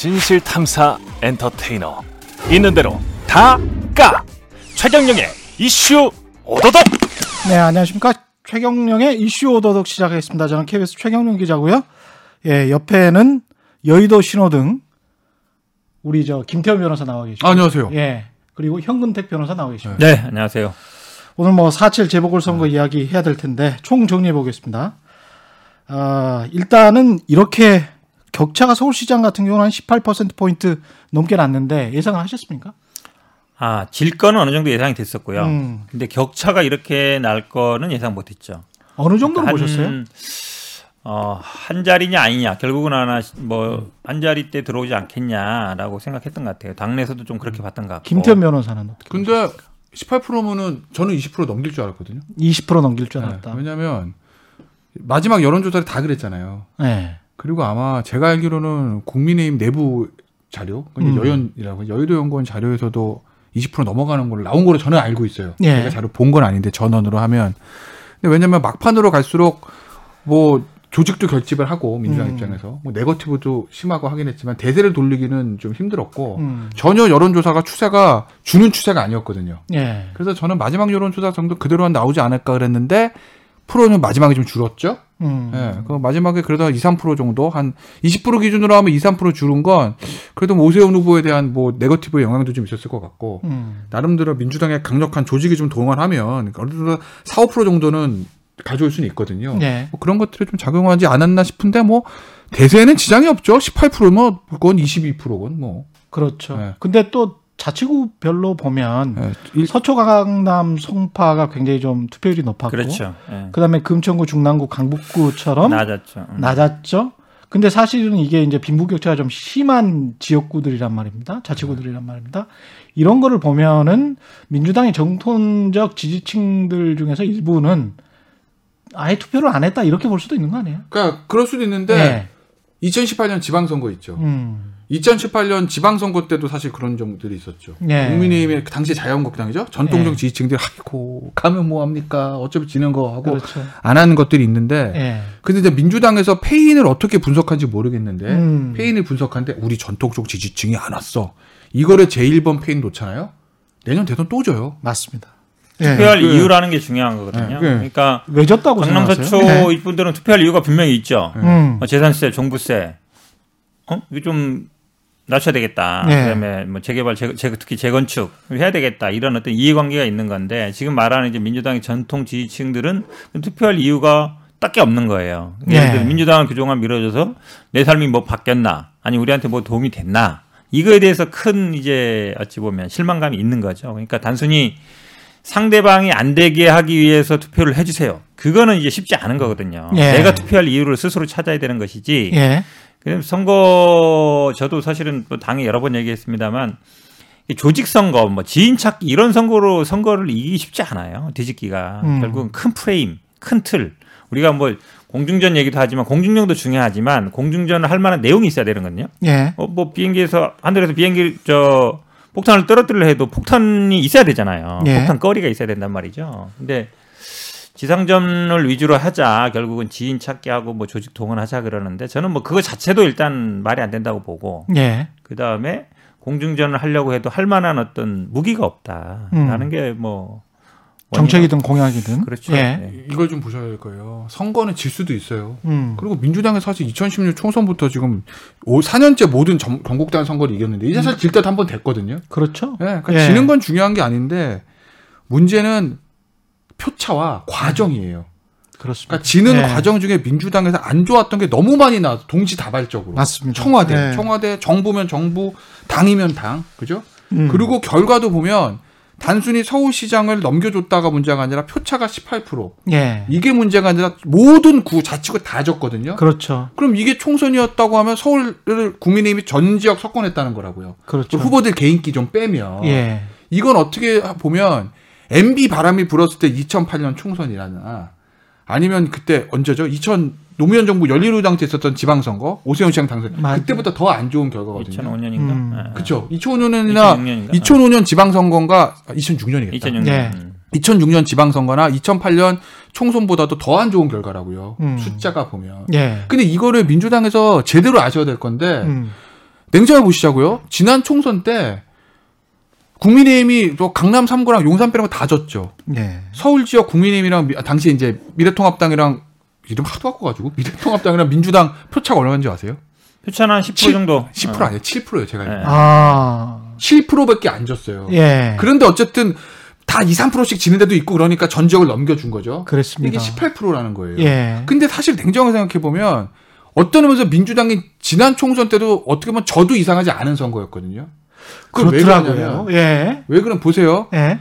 진실 탐사 엔터테이너 있는 대로 다 까 최경영의 이슈 오도독 네, 안녕하십니까. 최경령의 이슈 오더독 시작하겠습니다. 저는 KBS 최경령 기자고요. 예, 옆에는 여의도 신호등 우리 저 김태현 변호사 나와 계시고. 아, 안녕하세요. 예. 그리고 현근택 변호사 나와 계십니다. 네, 안녕하세요. 오늘 뭐 4.7 재보궐선거 이야기 해야 될 텐데 총 정리해 보겠습니다. 아, 일단은 이렇게 격차가 서울시장 같은 경우는 한 18%포인트 넘게 났는데 예상을 하셨습니까? 아, 질 거는 어느 정도 예상이 됐었고요. 음. 근데 격차가 이렇게 날 거는 예상 못 했죠. 어느 정도로 한, 보셨어요? 어, 한 자리냐 아니냐. 결국은 하나 뭐한 자리 때 들어오지 않겠냐라고 생각했던 것 같아요. 당내에서도 좀 그렇게 봤던 것 같고. 김태현 변호사는 어떻게? 근데 18%면은 저는 20% 넘길 줄 알았거든요. 20% 넘길 줄 네, 알았다. 왜냐면 마지막 여론조사를 다 그랬잖아요. 네. 그리고 아마 제가 알기로는 국민의힘 내부 자료, 음. 여연이라고 여의도 연구원 자료에서도 20% 넘어가는 걸로 나온 걸로 저는 알고 있어요. 예. 제가 자료 본 건 아닌데 전원으로 하면. 근데 왜냐면 막판으로 갈수록 뭐 조직도 결집을 하고 민주당 음. 입장에서 뭐 네거티브도 심하고 하긴 했지만 대세를 돌리기는 좀 힘들었고 음. 전혀 여론조사가 추세가 주는 추세가 아니었거든요. 예. 그래서 저는 마지막 여론조사 정도 그대로 나오지 않을까 그랬는데 프로는 마지막에 좀 줄었죠. 음. 예. 그 마지막에 그래도 한 2, 3% 정도 한 20% 기준으로 하면 2, 3% 줄은 건 그래도 뭐 오세훈 후보에 대한 뭐 네거티브 영향도 좀 있었을 것 같고 음. 나름대로 민주당의 강력한 조직이 좀 동원하면 어느 정도 4, 5% 정도는 가져올 수는 있거든요. 네. 뭐 그런 것들이 좀 작용하지 않았나 싶은데 뭐 대세에는 지장이 없죠. 18%면 그건 22%건 뭐. 그렇죠. 네. 근데 또 자치구별로 보면 예. 일- 서초 강남 송파가 굉장히 좀 투표율이 높았고 그렇죠. 예. 그다음에 금천구 중랑구 강북구처럼 낮았죠. 음. 낮았죠. 근데 사실은 이게 이제 빈부격차가 좀 심한 지역구들이란 말입니다. 자치구들이란 말입니다. 이런 거를 보면은 민주당의 정통적 지지층들 중에서 일부는 아예 투표를 안 했다 이렇게 볼 수도 있는 거 아니에요? 그러니까 그럴 수도 있는데 네. 2018년 지방선거 있죠. 음. 2018년 지방선거 때도 사실 그런 점들이 있었죠. 네. 국민의힘의 그 당시 자유한국당이죠. 전통적 네. 지지층들이 아이고 가면 뭐 합니까? 어차피 지는 거 하고 그렇죠. 안 하는 것들이 있는데 예. 근데 이제 민주당에서 페인을 어떻게 분석한지 모르겠는데 음. 페인을 분석하는데 우리 전통적 지지층이 안 왔어. 이거를 제1번 패인 놓잖아요. 내년 대선 또 져요. 맞습니다. 예. 투표할 그- 이유라는 게 중요한 거거든요. 네, 그- 그러니까 왜 졌다고 강남? 서초 네. 이분들은 투표할 이유가 분명히 있죠. 음. 뭐 재산세, 종부세, 어 이거 좀 낮춰야 되겠다. 네. 그다음에 뭐 재개발, 재, 재, 특히 재건축 해야 되겠다. 이런 어떤 이해관계가 있는 건데 지금 말하는 이제 민주당의 전통 지지층들은 투표할 이유가 딱히 없는 거예요. 예를 네. 들어 민주당을 그동안 밀어줘서 내 삶이 뭐 바뀌었나, 아니 우리한테 뭐 도움이 됐나 이거에 대해서 큰 이제 어찌 보면 실망감이 있는 거죠. 그러니까 단순히 상대방이 안 되게 하기 위해서 투표를 해주세요. 그거는 이제 쉽지 않은 거거든요. 예. 내가 투표할 이유를 스스로 찾아야 되는 것이지. 예. 그럼 선거 저도 사실은 또 당에 여러 번 얘기했습니다만 이 조직 선거, 뭐 지인 찾기 이런 선거로 선거를 이기기 쉽지 않아요. 뒤집기가 음. 결국은 큰 프레임, 큰 틀. 우리가 뭐 공중전 얘기도 하지만 공중전도 중요하지만 공중전을 할 만한 내용이 있어야 되는 거든요. 예. 어, 뭐 비행기에서 하늘에서 비행기 저 폭탄을 떨어뜨려 해도 폭탄이 있어야 되잖아요. 예. 폭탄 거리가 있어야 된단 말이죠. 근데 지상전을 위주로 하자 결국은 지인 찾기 하고 뭐 조직 동원하자 그러는데 저는 뭐 그거 자체도 일단 말이 안 된다고 보고 예. 그 다음에 공중전을 하려고 해도 할 만한 어떤 무기가 없다라는 음. 게뭐 정책이든 공약이든. 그렇죠. 예. 네. 이걸 좀 보셔야 될 거예요. 선거는 질 수도 있어요. 음. 그리고 민주당이 사실 2016 총선부터 지금 5, 4년째 모든 전, 전국단 선거를 이겼는데 이제 사실 질 때도 한 번 됐거든요. 그렇죠. 예, 그러니까 예. 지는 건 중요한 게 아닌데 문제는 표차와 과정이에요. 그렇습니다. 그러니까 지는 예. 과정 중에 민주당에서 안 좋았던 게 너무 많이 나와서 동시다발적으로 맞습니다. 청와대, 예. 청와대, 정부면 정부, 당이면 당, 그죠? 음. 그리고 결과도 보면 단순히 서울시장을 넘겨줬다가 문제가 아니라 표차가 18% 예. 이게 문제가 아니라 모든 구 자치구 다 졌거든요. 그렇죠. 그럼 이게 총선이었다고 하면 서울을 국민의힘이 전 지역 석권했다는 거라고요. 그렇죠. 그 후보들 개인기 좀 빼면 예. 이건 어떻게 보면 MB 바람이 불었을 때 2008년 총선이라나 아니면 그때 언제죠? 2000 노무현 정부 열린우리당 때 있었던 지방선거 오세훈 시장 당선. 그때부터 더 안 좋은 결과거든요. 2005년인가? 음. 그렇죠. 2005년이나 2006년인가? 2005년 지방선거가 2006년이겠다. 2006년. 예. 2006년 지방선거나 2008년 총선보다도 더 안 좋은 결과라고요. 음. 숫자가 보면. 예. 근데 이거를 민주당에서 제대로 아셔야 될 건데 음. 냉정해 보시자고요. 지난 총선 때 국민의힘이 또 강남 3구랑 용산 빼는 거 다 졌죠. 예. 서울 지역 국민의힘이랑 미- 당시 이제 미래통합당이랑 이름 하도 바꿔가지고 미래통합당이랑 민주당 표차가 얼마인지 아세요? 표차는 한 10% 칠- 정도. 10% 어. 아니에요. 7%예요. 제가 네. 아. 7%밖에 안 졌어요. 예. 그런데 어쨌든 다 2, 3%씩 지는 데도 있고 그러니까 전 지역을 넘겨준 거죠. 그랬습니다. 이게 18%라는 거예요. 예. 근데 사실 냉정하게 생각해 보면 어떤 의미에서 민주당이 지난 총선 때도 어떻게 보면 저도 이상하지 않은 선거였거든요. 그걸 왜 그렇더라고요. 그러냐면 예. 왜 그럼 보세요. 예.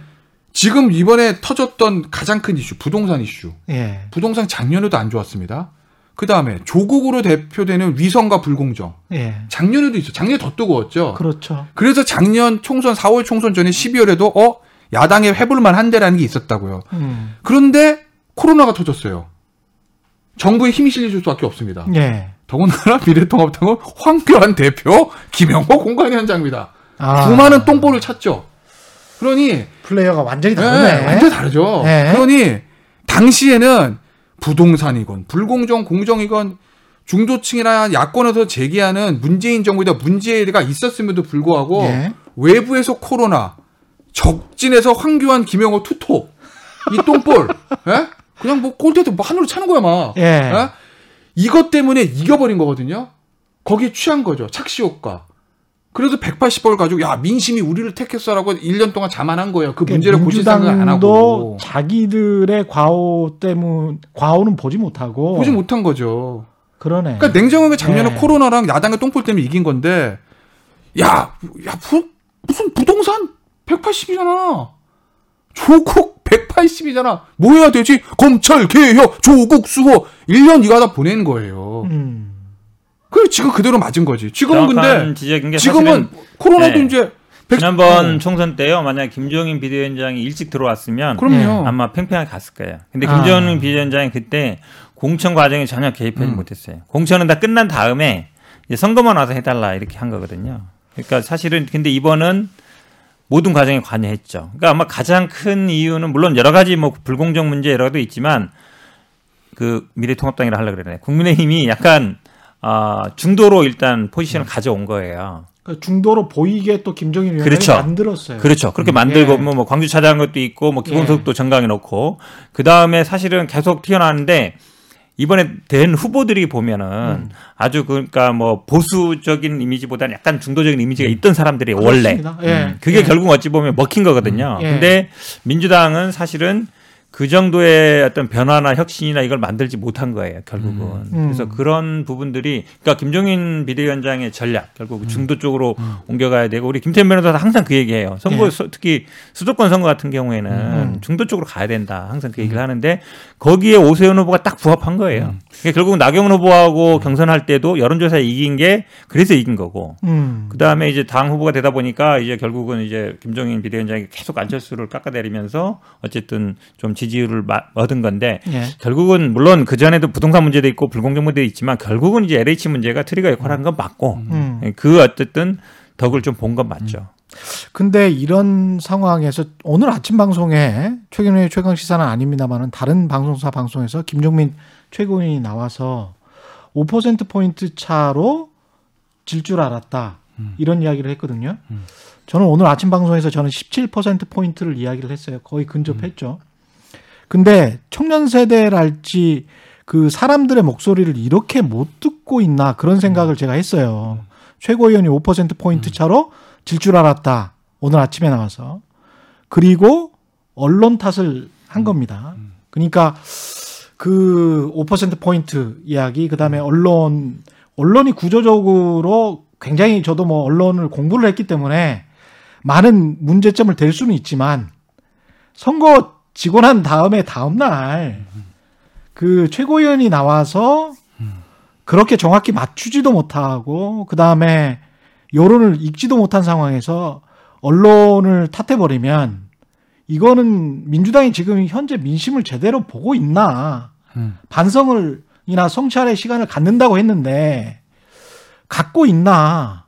지금 이번에 터졌던 가장 큰 이슈 부동산 이슈. 예. 부동산 작년에도 안 좋았습니다. 그 다음에 조국으로 대표되는 위선과 불공정. 예. 작년에도 있어. 작년에 더 뜨거웠죠. 그렇죠. 그래서 작년 총선 4월 총선 전에 12월에도 어 야당에 해볼만 한데라는 게 있었다고요. 음. 그런데 코로나가 터졌어요. 정부에 힘이 실릴 수밖에 없습니다. 예. 더군다나 미래통합당은 황교안 대표 김영호 공관위원장입니다. 아. 수많은 똥볼을 찾죠. 그러니 플레이어가 완전히 네, 다르네. 완전 다르죠. 네. 그러니 당시에는 부동산이건 불공정 공정이건 중도층이나 야권에서 제기하는 문재인 정부에다 문제가 있었음에도 불구하고 예. 외부에서 코로나, 적진에서 황교안, 김영호 투톱, 이 똥볼, 예? 그냥 뭐 꼴대도 뭐 하늘로 차는 거야 막. 예. 예? 이것 때문에 이겨버린 거거든요. 거기에 취한 거죠. 착시 효과. 그래서 180억을 가지고 야 민심이 우리를 택했어라고 1년 동안 자만한 거예요. 그 문제를 고칠 생각을 안 하고 자기들의 과오 때문 과오는 보지 못하고 보지 못한 거죠. 그러네. 그러니까 냉정하게 작년에 네. 코로나랑 야당의 똥볼 때문에 이긴 건데 야, 야 부, 무슨 부동산 180이잖아. 조국 180이잖아. 뭐 해야 되지? 검찰 개혁, 조국 수호 1년 이거 하다 보낸 거예요. 음. 그래 지금 그대로 맞은 거지. 지금은 근데 지금은 코로나도 네. 이제 백- 지난번 어, 총선 때요. 만약 김종인 비대위원장이 일찍 들어왔으면 그럼요. 아마 팽팽하게 갔을 거예요. 근데 아. 김종인 비대위원장이 그때 공천 과정에 전혀 개입하지 음. 못했어요. 공천은 다 끝난 다음에 이제 선거만 와서 해달라 이렇게 한 거거든요. 그러니까 사실은 근데 이번은 모든 과정에 관여했죠. 그러니까 아마 가장 큰 이유는 물론 여러 가지 뭐 불공정 문제 여러 가지 있지만 그 미래통합당이라 하려 그러네. 국민의힘이 약간 아 중도로 일단 포지션을 가져온 거예요. 그 중도로 보이게 또 김정일 위원장이 그렇죠. 만들었어요. 그렇죠. 그렇게 만들고 예. 뭐, 뭐 광주 차지한 것도 있고 뭐 기본소득도 정강에 넣고 그 다음에 사실은 계속 튀어나왔는데 이번에 된 후보들이 보면은 음. 아주 그러니까 뭐 보수적인 이미지보다는 약간 중도적인 이미지가 있던 사람들이 원래 그렇습니다. 예. 음, 그게 예. 결국 어찌 보면 먹힌 거거든요. 음. 예. 근데 민주당은 사실은 그 정도의 어떤 변화나 혁신이나 이걸 만들지 못한 거예요, 결국은. 음. 그래서 그런 부분들이, 그러니까 김종인 비대위원장의 전략, 결국 음. 중도 쪽으로 옮겨가야 되고, 우리 김태현 변호사도 항상 그 얘기해요. 선거, 예. 서- 특히 수도권 선거 같은 경우에는 음. 중도 쪽으로 가야 된다. 항상 그 얘기를 하는데, 거기에 오세훈 후보가 딱 부합한 거예요. 음. 그러니까 결국 나경원 후보하고 경선할 때도 여론조사에 이긴 게 그래서 이긴 거고, 음. 그 다음에 이제 당 후보가 되다 보니까 이제 결국은 이제 김종인 비대위원장이 계속 안철수를 깎아내리면서 어쨌든 좀 지 지율을 마- 얻은 건데 예. 결국은 물론 그 전에도 부동산 문제도 있고 불공정 문제도 있지만 결국은 이제 LH 문제가 트리거 역할을 한건 맞고 음. 그 어쨌든 덕을 좀 본 건 맞죠. 근데 이런 상황에서 오늘 아침 방송에 최경영의 최강 시사는 아닙니다만은 다른 방송사 방송에서 김종민 최고위원이 나와서 5% 포인트 차로 질 줄 알았다 이런 이야기를 했거든요. 저는 오늘 아침 방송에서 저는 17% 포인트를 이야기를 했어요. 거의 근접했죠. 근데 청년 세대랄지 그 사람들의 목소리를 이렇게 못 듣고 있나 그런 생각을 제가 했어요. 최고위원이 5% 포인트 차로 질 줄 알았다. 오늘 아침에 나와서. 그리고 언론 탓을 한 겁니다. 그러니까 그 5% 포인트 이야기, 그 다음에 언론, 언론이 구조적으로 굉장히 저도 뭐 언론을 공부를 했기 때문에 많은 문제점을 댈 수는 있지만 선거 지고 난 다음에 다음날 그 최고위원이 나와서 그렇게 정확히 맞추지도 못하고 그 다음에 여론을 읽지도 못한 상황에서 언론을 탓해버리면 이거는 민주당이 지금 현재 민심을 제대로 보고 있나 음. 반성을 이나 성찰의 시간을 갖는다고 했는데 갖고 있나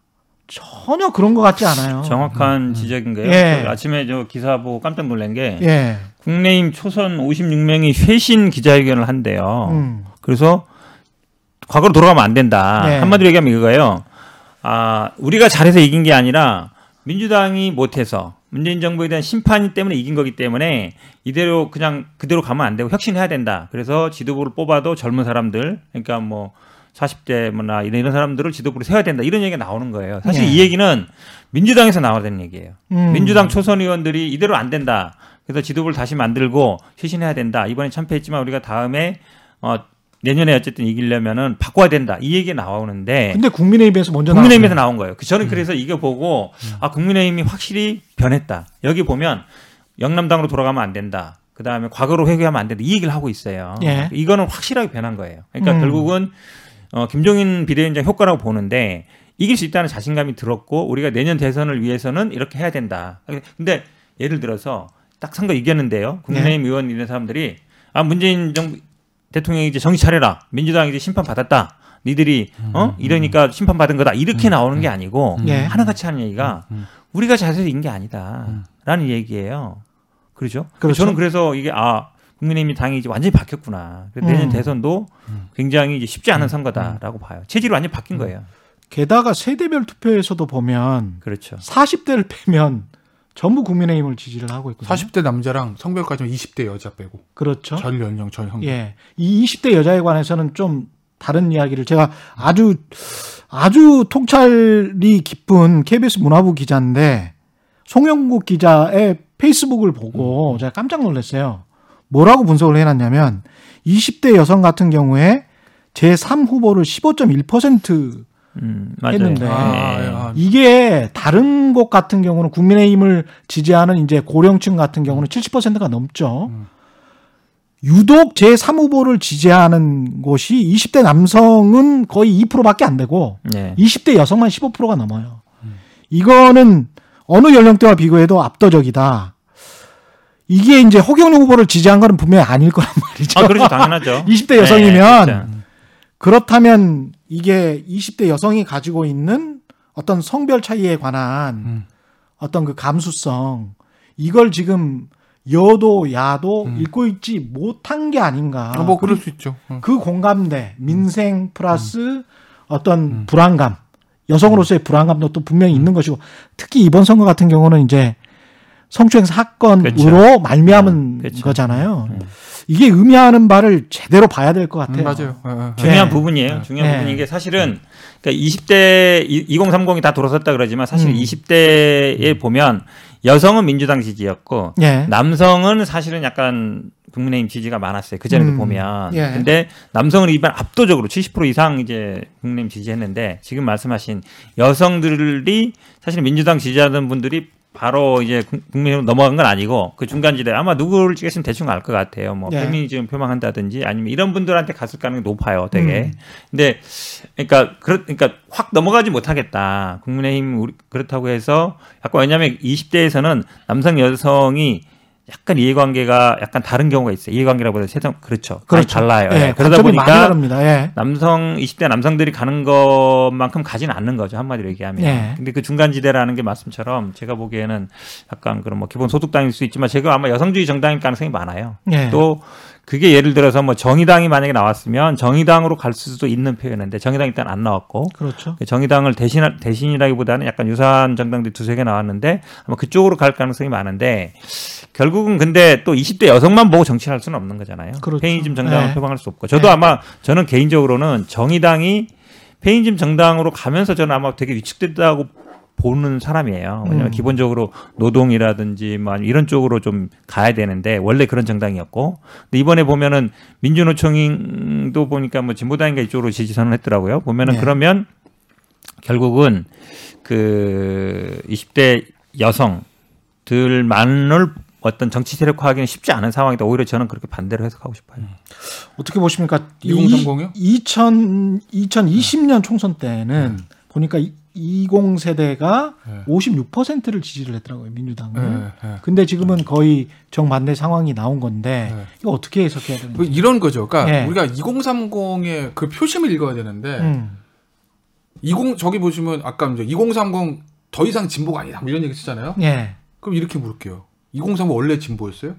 전혀 그런 것 같지 않아요. 정확한 지적인 거예요. 예. 그 아침에 저 기사 보고 깜짝 놀란 게 예. 국내임 초선 56명이 회신 기자회견을 한대요. 음. 그래서 과거로 돌아가면 안 된다. 네. 한마디로 얘기하면 이거예요. 아 우리가 잘해서 이긴 게 아니라 민주당이 못해서 문재인 정부에 대한 심판 때문에 이긴 거기 때문에 이대로 그냥 그대로 가면 안 되고 혁신해야 된다. 그래서 지도부를 뽑아도 젊은 사람들 그러니까 뭐 40대나 이런 이런 사람들을 지도부로 세워야 된다. 이런 얘기가 나오는 거예요. 사실 네. 이 얘기는 민주당에서 나와야 되는 얘기예요. 음. 민주당 초선 의원들이 이대로 안 된다. 그래서 지도부를 다시 만들고 쇄신해야 된다. 이번에 참패했지만 우리가 다음에 어 내년에 어쨌든 이기려면은 바꿔야 된다. 이 얘기 나오는데 근데 국민의힘에서 먼저 국민의힘에서 나왔어요. 나온 거예요. 그 저는 그래서 이거 보고 아 국민의힘이 확실히 변했다. 여기 보면 영남당으로 돌아가면 안 된다. 그 다음에 과거로 회귀하면 안 된다. 이 얘기를 하고 있어요. 예. 이거는 확실하게 변한 거예요. 그러니까 음. 결국은 어, 김종인 비대위원장 효과라고 보는데 이길 수 있다는 자신감이 들었고 우리가 내년 대선을 위해서는 이렇게 해야 된다. 근데 예를 들어서 딱 선거 이겼는데요. 국민의힘 의원 이런 사람들이 아 문재인 정부 대통령이 이제 정신 차려라. 민주당이 이제 심판 받았다. 니들이 어 이러니까 심판 받은 거다. 이렇게 나오는 게 아니고 예. 하나같이 하는 얘기가 우리가 잘해서 이긴 게 아니다라는 얘기예요. 그렇죠? 그렇죠. 저는 그래서 이게 아 국민의힘이 당이 이제 완전히 바뀌었구나. 그래서 내년 음. 대선도 굉장히 이제 쉽지 않은 선거다라고 봐요. 체질이 완전히 바뀐 거예요. 게다가 세대별 투표에서도 보면 그렇죠. 40대를 빼면 전부 국민의힘을 지지를 하고 있거든요. 40대 남자랑 성별까지는 20대 여자 빼고 그렇죠. 전 연령 전 형들. 예. 이 20대 여자에 관해서는 좀 다른 이야기를 제가 아주 아주 통찰이 깊은 KBS 문화부 기자인데 송영국 기자의 페이스북을 보고 제가 깜짝 놀랐어요. 뭐라고 분석을 해놨냐면 20대 여성 같은 경우에 제3 후보를 15.1% 음. 했는데. 아, 이게 다른 곳 같은 경우는 국민의힘을 지지하는 이제 고령층 같은 경우는 70%가 넘죠. 음. 유독 제3 후보를 지지하는 곳이 20대 남성은 거의 2%밖에 안 되고 네. 20대 여성만 15%가 넘어요. 이거는 어느 연령대와 비교해도 압도적이다. 이게 이제 허경영 후보를 지지한 거는 분명히 아닐 거란 말이죠. 아, 그렇죠. 당연하죠. 20대 여성이면 네. 그렇다면 이게 20대 여성이 가지고 있는 어떤 성별 차이에 관한 음. 어떤 그 감수성 이걸 지금 여도 야도 음. 읽고 있지 못한 게 아닌가. 아, 뭐 그럴 수 있죠. 어. 그 공감대, 민생 플러스 어떤 음. 불안감, 여성으로서의 불안감도 또 분명히 있는 것이고 특히 이번 선거 같은 경우는 이제 성추행 사건으로 그렇죠. 말미암은 음, 그렇죠. 거잖아요. 음. 이게 의미하는 바를 제대로 봐야 될 것 같아요. 음, 맞아요. 어, 어. 중요한 네. 부분이에요. 중요한 네. 부분이 이게 사실은 그러니까 20대 2030이 다 돌아섰다 그러지만 사실 음. 20대에 보면 여성은 민주당 지지였고 예. 남성은 사실은 약간 국민의힘 지지가 많았어요. 그 전에도 음. 보면. 예. 근데 남성은 이번 압도적으로 70% 이상 이제 국민의힘 지지했는데 지금 말씀하신 여성들이 사실 민주당 지지하는 분들이 바로 이제 국- 국민의힘 넘어간 건 아니고 그 중간지대 아마 누구를 찍겠으면 대충 알 것 같아요. 뭐 예. 페미니즘 표방한다든지 아니면 이런 분들한테 갔을 가능성이 높아요. 되게. 음. 근데 그러니까 그렇 그러니까 확 넘어가지 못하겠다. 국민의힘 우리 그렇다고 해서 약간 왜냐하면 20대에서는 남성 여성이 약간 이해관계가 약간 다른 경우가 있어요. 이해관계라고 해서 세상 그렇죠. 그렇죠. 달라요. 예, 예. 그러다 보니까. 예. 남성 20대 남성들이 가는 것만큼 가지는 않는 거죠 한마디로 얘기하면. 예. 근데 그 중간 지대라는 게 말씀처럼 제가 보기에는 약간 그런 뭐 기본 소득 당일 수 있지만 제가 아마 여성주의 정당일 가능성이 많아요. 예. 또 그게 예를 들어서 뭐 정의당이 만약에 나왔으면 정의당으로 갈 수도 있는 표현인데 정의당 일단 안 나왔고 그렇죠. 정의당을 대신 대신이라기보다는 약간 유사한 정당들이 두세 개 나왔는데 아마 그쪽으로 갈 가능성이 많은데 결국은 근데 또 20대 여성만 보고 정치할 수는 없는 거잖아요. 그렇죠. 페미니즘 정당을 네. 표방할 수 없고 저도 네. 아마 저는 개인적으로는 정의당이 페미니즘 정당으로 가면서 저는 아마 되게 위축됐다고 보는 사람이에요. 왜냐하면 음. 기본적으로 노동이라든지 뭐 이런 쪽으로 좀 가야 되는데 원래 그런 정당이었고 근데 이번에 보면은 민주노총도 보니까 뭐 진보당인가 이쪽으로 지지 선언했더라고요. 보면은 네. 그러면 결국은 그 20대 여성들만을 어떤 정치 세력화하기는 쉽지 않은 상황이다. 오히려 저는 그렇게 반대로 해석하고 싶어요. 어떻게 보십니까? 2030이요? 2000 2020년 총선 때는 보니까 20 세대가 네. 56%를 지지를 했더라고요 민주당을. 예, 예. 근데 지금은 거의 정반대 상황이 나온 건데 네. 이거 어떻게 해석해야 뭐 되는지. 이런 거죠. 그러니까 예. 우리가 2030의 그 표심을 읽어야 되는데 음. 20 저기 보시면 아까 이제 2030 더 이상 진보가 아니다 뭐 이런 얘기 쓰잖아요. 예. 그럼 이렇게 물을게요. 2030 원래 진보였어요?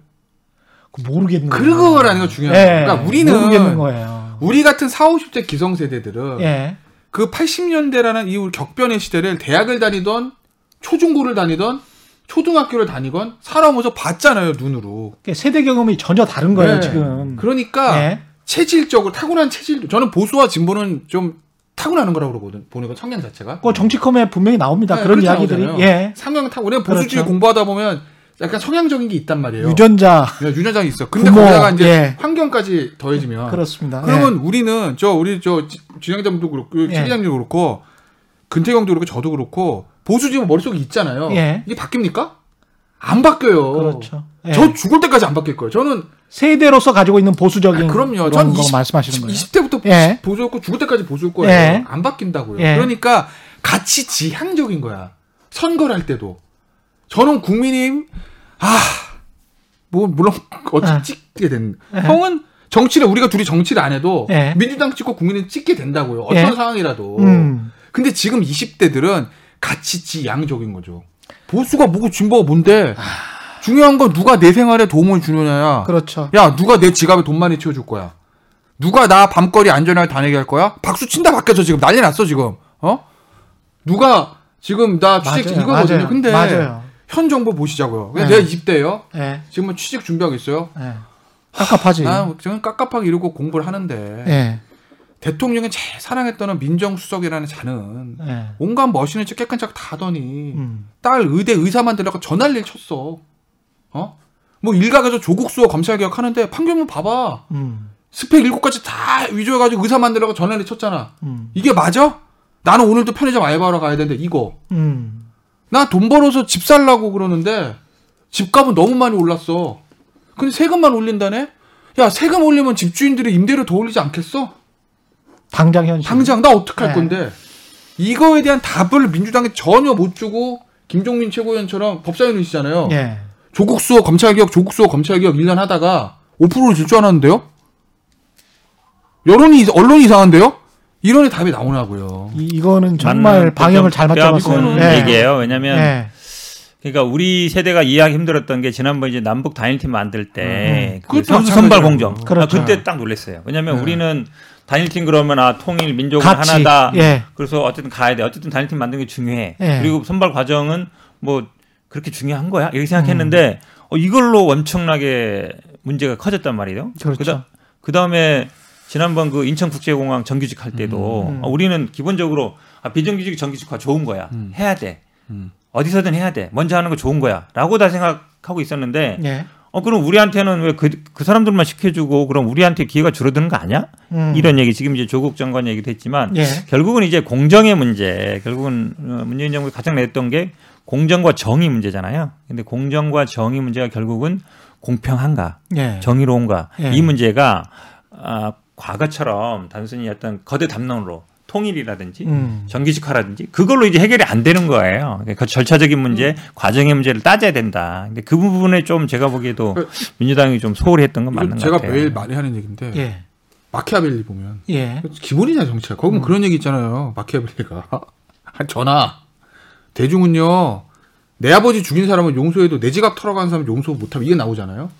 그 모르겠는 거예요. 그거라는 거 중요한 예. 거예요. 그러니까 우리는 모르겠는 거예요. 우리 같은 4, 50대 기성세대들은 예. 그 80년대라는 이 우리 격변의 시대를 대학을 다니던 초중고를 다니던 초등학교를 다니건 살아오면서 봤잖아요 눈으로. 그러니까 세대 경험이 전혀 다른 거예요 네. 지금. 그러니까 예. 체질적으로 타고난 체질. 저는 보수와 진보는 좀 타고나는 거라고 그러거든. 보는 거 성향 자체가. 그 정치컴에 분명히 나옵니다. 네, 그런 이야기들이. 나오잖아요. 예. 상형 타고 우리가 보수주의 그렇죠. 공부하다 보면 약간 성향적인 게 있단 말이에요. 유전자 네, 유전자가 있어. 근데 부모, 거기다가 이제 예. 환경까지 더해지면 그렇습니다. 그러면 우리는 저 우리 저 진영장도 그렇고 예. 최기장도 그렇고 근태경도 그렇고 저도 그렇고 보수지만 머릿속에 있잖아요. 예. 이게 바뀝니까? 안 바뀌어요. 그렇죠. 예. 저 죽을 때까지 안 바뀔 거예요. 저는 세대로서 가지고 있는 보수적인 아, 그럼요. 그런 전거 20, 말씀하시는 거예요. 20대부터 예. 보수였고 죽을 때까지 보수일 거예요. 예. 안 바뀐다고요. 예. 그러니까 가치 지향적인 거야. 선거를 할 때도 저는 국민님 아 뭐 물론 어찌 예. 찍게 된 예. 형은 정치를 우리가 둘이 정치를 안 해도 예. 민주당 찍고 국민은 찍게 된다고요. 어떤 예. 상황이라도. 음. 근데 지금 20대들은 가치 지향적인 거죠. 보수가 뭐고 진보가 뭔데? 중요한 건 누가 내 생활에 도움을 주느냐야. 그렇죠. 야, 누가 내 지갑에 돈 많이 채워줄 거야? 누가 나 밤거리 안전하게 다니게 할 거야? 박수 친다 밖에서 지금 난리 났어 지금. 어? 누가 지금 나 취직 맞아요. 이거거든요. 맞아요. 근데 맞아요. 현 정부 보시자고요. 그냥 네. 내가 20대예요. 예. 지금 취직 준비하고 있어요. 예. 깝깝하지. 나 지금 깝깝하게 이러고 공부를 하는데 예. 대통령이 제일 사랑했던 민정수석이라는 자는 예. 온갖 깨끗한 척다 하더니 음. 딸 의대 의사만 되려고 전화를 쳤어. 어? 뭐 일각에서 조국 수호 검찰 개혁 하는데 판결문 봐봐. 음. 스펙 일곱 가지 다 위조해가지고 의사 만들라고 전화를 쳤잖아. 음. 이게 맞아? 나는 오늘도 편의점 알바하러 가야 되는데 이거 음. 나 돈 벌어서 집 살라고 그러는데 집값은 너무 많이 올랐어. 근데 세금만 올린다네? 야 세금 올리면 집주인들이 임대료 더 올리지 않겠어? 당장 현실. 당장 나 어떡할 네. 건데 이거에 대한 답을 민주당이 전혀 못 주고 김종민 최고위원처럼 법사위원이시잖아요. 예. 조국 수호 검찰개혁, 조국 수호 검찰개혁 1년 하다가 5%를 질줄 알았는데요? 여론이, 언론이 이상한데요? 이론의 답이 나오나고요. 이, 이거는 정말 방향을 뼈- 잘뼈 아픈 맞춰봤어요. 예. 얘기예요. 왜냐하면 예. 그러니까 우리 세대가 이해하기 힘들었던 게 지난번 이제 남북 단일팀 만들 때 음. 그 그것도 선수 선발. 공정. 그렇죠. 아, 그때 딱 놀랐어요. 왜냐하면 네. 우리는 단일팀 그러면 아 통일 민족은 같이. 하나다. 예. 그래서 어쨌든 가야 돼. 어쨌든 단일팀 만드는 게 중요해. 예. 그리고 선발 과정은 뭐 그렇게 중요한 거야 이렇게 음. 생각했는데 어, 이걸로 엄청나게 문제가 커졌단 말이에요. 그렇죠. 그 다음에 지난번 그 인천국제공항 정규직 할 때도 음. 어, 우리는 기본적으로 아, 비정규직 정규직화 좋은 거야. 음. 해야 돼. 음. 어디서든 해야 돼. 먼저 하는 거 좋은 거야. 라고 다 생각하고 있었는데 예. 어 그럼 우리한테는 왜 그 그 사람들만 시켜주고 그럼 우리한테 기회가 줄어드는 거 아니야? 음. 이런 얘기 지금 이제 조국 장관 얘기도 했지만 예. 결국은 이제 공정의 문제, 결국은 어, 문재인 정부가 가장 냈던 게 공정과 정의 문제잖아요. 근데 공정과 정의 문제가 결국은 공평한가, 예. 정의로운가 예. 이 문제가 아, 과거처럼 단순히 어떤 거대 담론으로 통일이라든지 음. 정기직화라든지 그걸로 이제 해결이 안 되는 거예요. 그러니까 그 절차적인 문제, 과정의 문제를 따져야 된다. 근데 그 부분에 좀 제가 보기에도 그- 민주당이 좀 소홀히 했던 건 맞는 것 제가 같아요. 매일 많이 하는 얘기인데 예. 마키아벨리 보면 예. 기본이냐 정치가. 거기 음. 면 그런 얘기 있잖아요. 마키아벨리가 전화 대중은요 내 아버지 죽인 사람은 용서해도 내 지갑 털어간 사람 용서 못하면 이게 나오잖아요.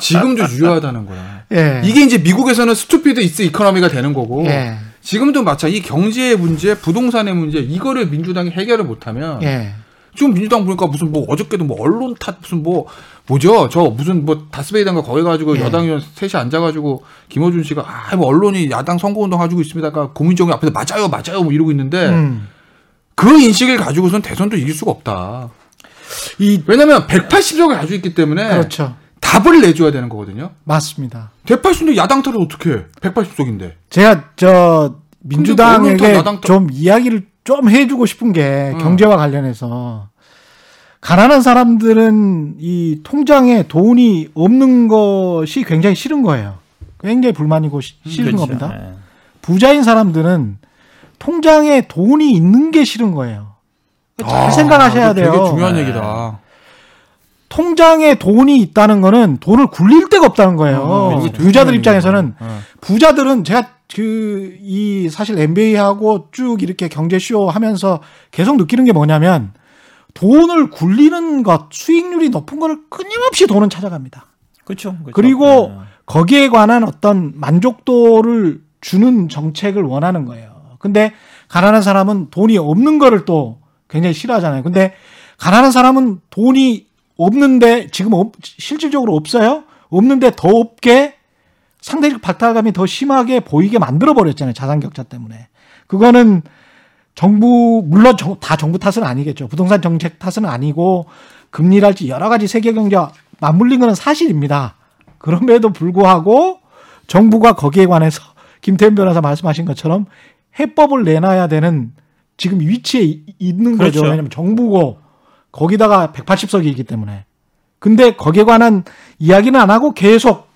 지금도 유효하다는 거야. 예. 이게 이제 미국에서는 stupid is economy가 되는 거고 예. 지금도 마찬 이 경제의 문제, 부동산의 문제 이거를 민주당이 해결을 못하면 예. 지금 민주당 보니까 무슨 뭐 어저께도 뭐 언론 탓 무슨 뭐 뭐죠 저 무슨 뭐 다스뵈이던가 거기 가지고 예. 여당 의원 셋이 앉아가지고 김어준 씨가 아 뭐 언론이 야당 선거운동 가지고 있습니다가 고민정이 앞에서 맞아요 맞아요 뭐 이러고 있는데 음. 그 인식을 가지고선 대선도 이길 수가 없다. 이 왜냐면 180석을 가지고 있기 때문에 그렇죠. 답을 내줘야 되는 거거든요. 맞습니다. 180석 야당 탓을 어떻게 해? 180석인데. 제가 저 민주당에게 야당 좀 이야기를 좀 해주고 싶은 게 음. 경제와 관련해서 가난한 사람들은 이 통장에 돈이 없는 것이 굉장히 싫은 거예요. 굉장히 불만이고 시- 싫은 그렇죠. 겁니다. 예. 부자인 사람들은 통장에 돈이 있는 게 싫은 거예요. 잘 생각하셔야 아, 돼요. 되게 중요한 네. 얘기다. 통장에 돈이 있다는 거는 돈을 굴릴 데가 없다는 거예요. 어, 되게 부자들 입장에서는. 어. 부자들은 제가 그 이 사실 MBA하고 쭉 이렇게 경제쇼 하면서 계속 느끼는 게 뭐냐면 돈을 굴리는 것, 수익률이 높은 거를 끊임없이 돈은 찾아갑니다. 그렇죠. 그렇죠. 그리고 예. 거기에 관한 어떤 만족도를 주는 정책을 원하는 거예요. 근데 가난한 사람은 돈이 없는 거를 또 굉장히 싫어하잖아요. 근데 가난한 사람은 돈이 없는데 지금 없- 실질적으로 없어요. 없는데 더 없게 상대적 박탈감이 더 심하게 보이게 만들어 버렸잖아요. 자산 격차 때문에. 그거는 정부 물론 정- 다 정부 탓은 아니겠죠. 부동산 정책 탓은 아니고 금리랄지 여러 가지 세계 경제와 맞물린 거는 사실입니다. 그럼에도 불구하고 정부가 거기에 관해서 김태현 변호사 말씀하신 것처럼 해법을 내놔야 되는 지금 위치에 이- 있는 거죠. 그렇죠. 왜냐하면 정부고 거기다가 180석이기 때문에. 근데 거기에 관한 이야기는 안 하고 계속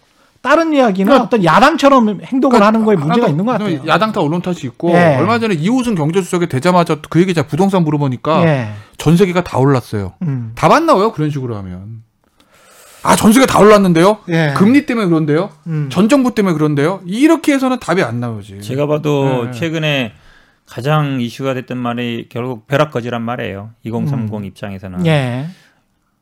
다른 이야기는 그러니까- 어떤 야당처럼 행동을 하는 거에 문제가 있는 것 같아요. 야당 다 언론 탓이 있고 예. 얼마 전에 이호승 경제수석이 되자마자 그 얘기 자 부동산 물어보니까 예. 전 세계가 다 올랐어요. 음. 답안 나와요 그런 식으로 하면. 아 전 세계 다 올랐는데요. 예. 금리 때문에 그런데요. 음. 전 정부 때문에 그런데요. 이렇게 해서는 답이 안 나오지. 제가 봐도 네. 최근에 가장 이슈가 됐던 말이 결국 벼락거지란 말이에요. 2030 입장에서는. 예.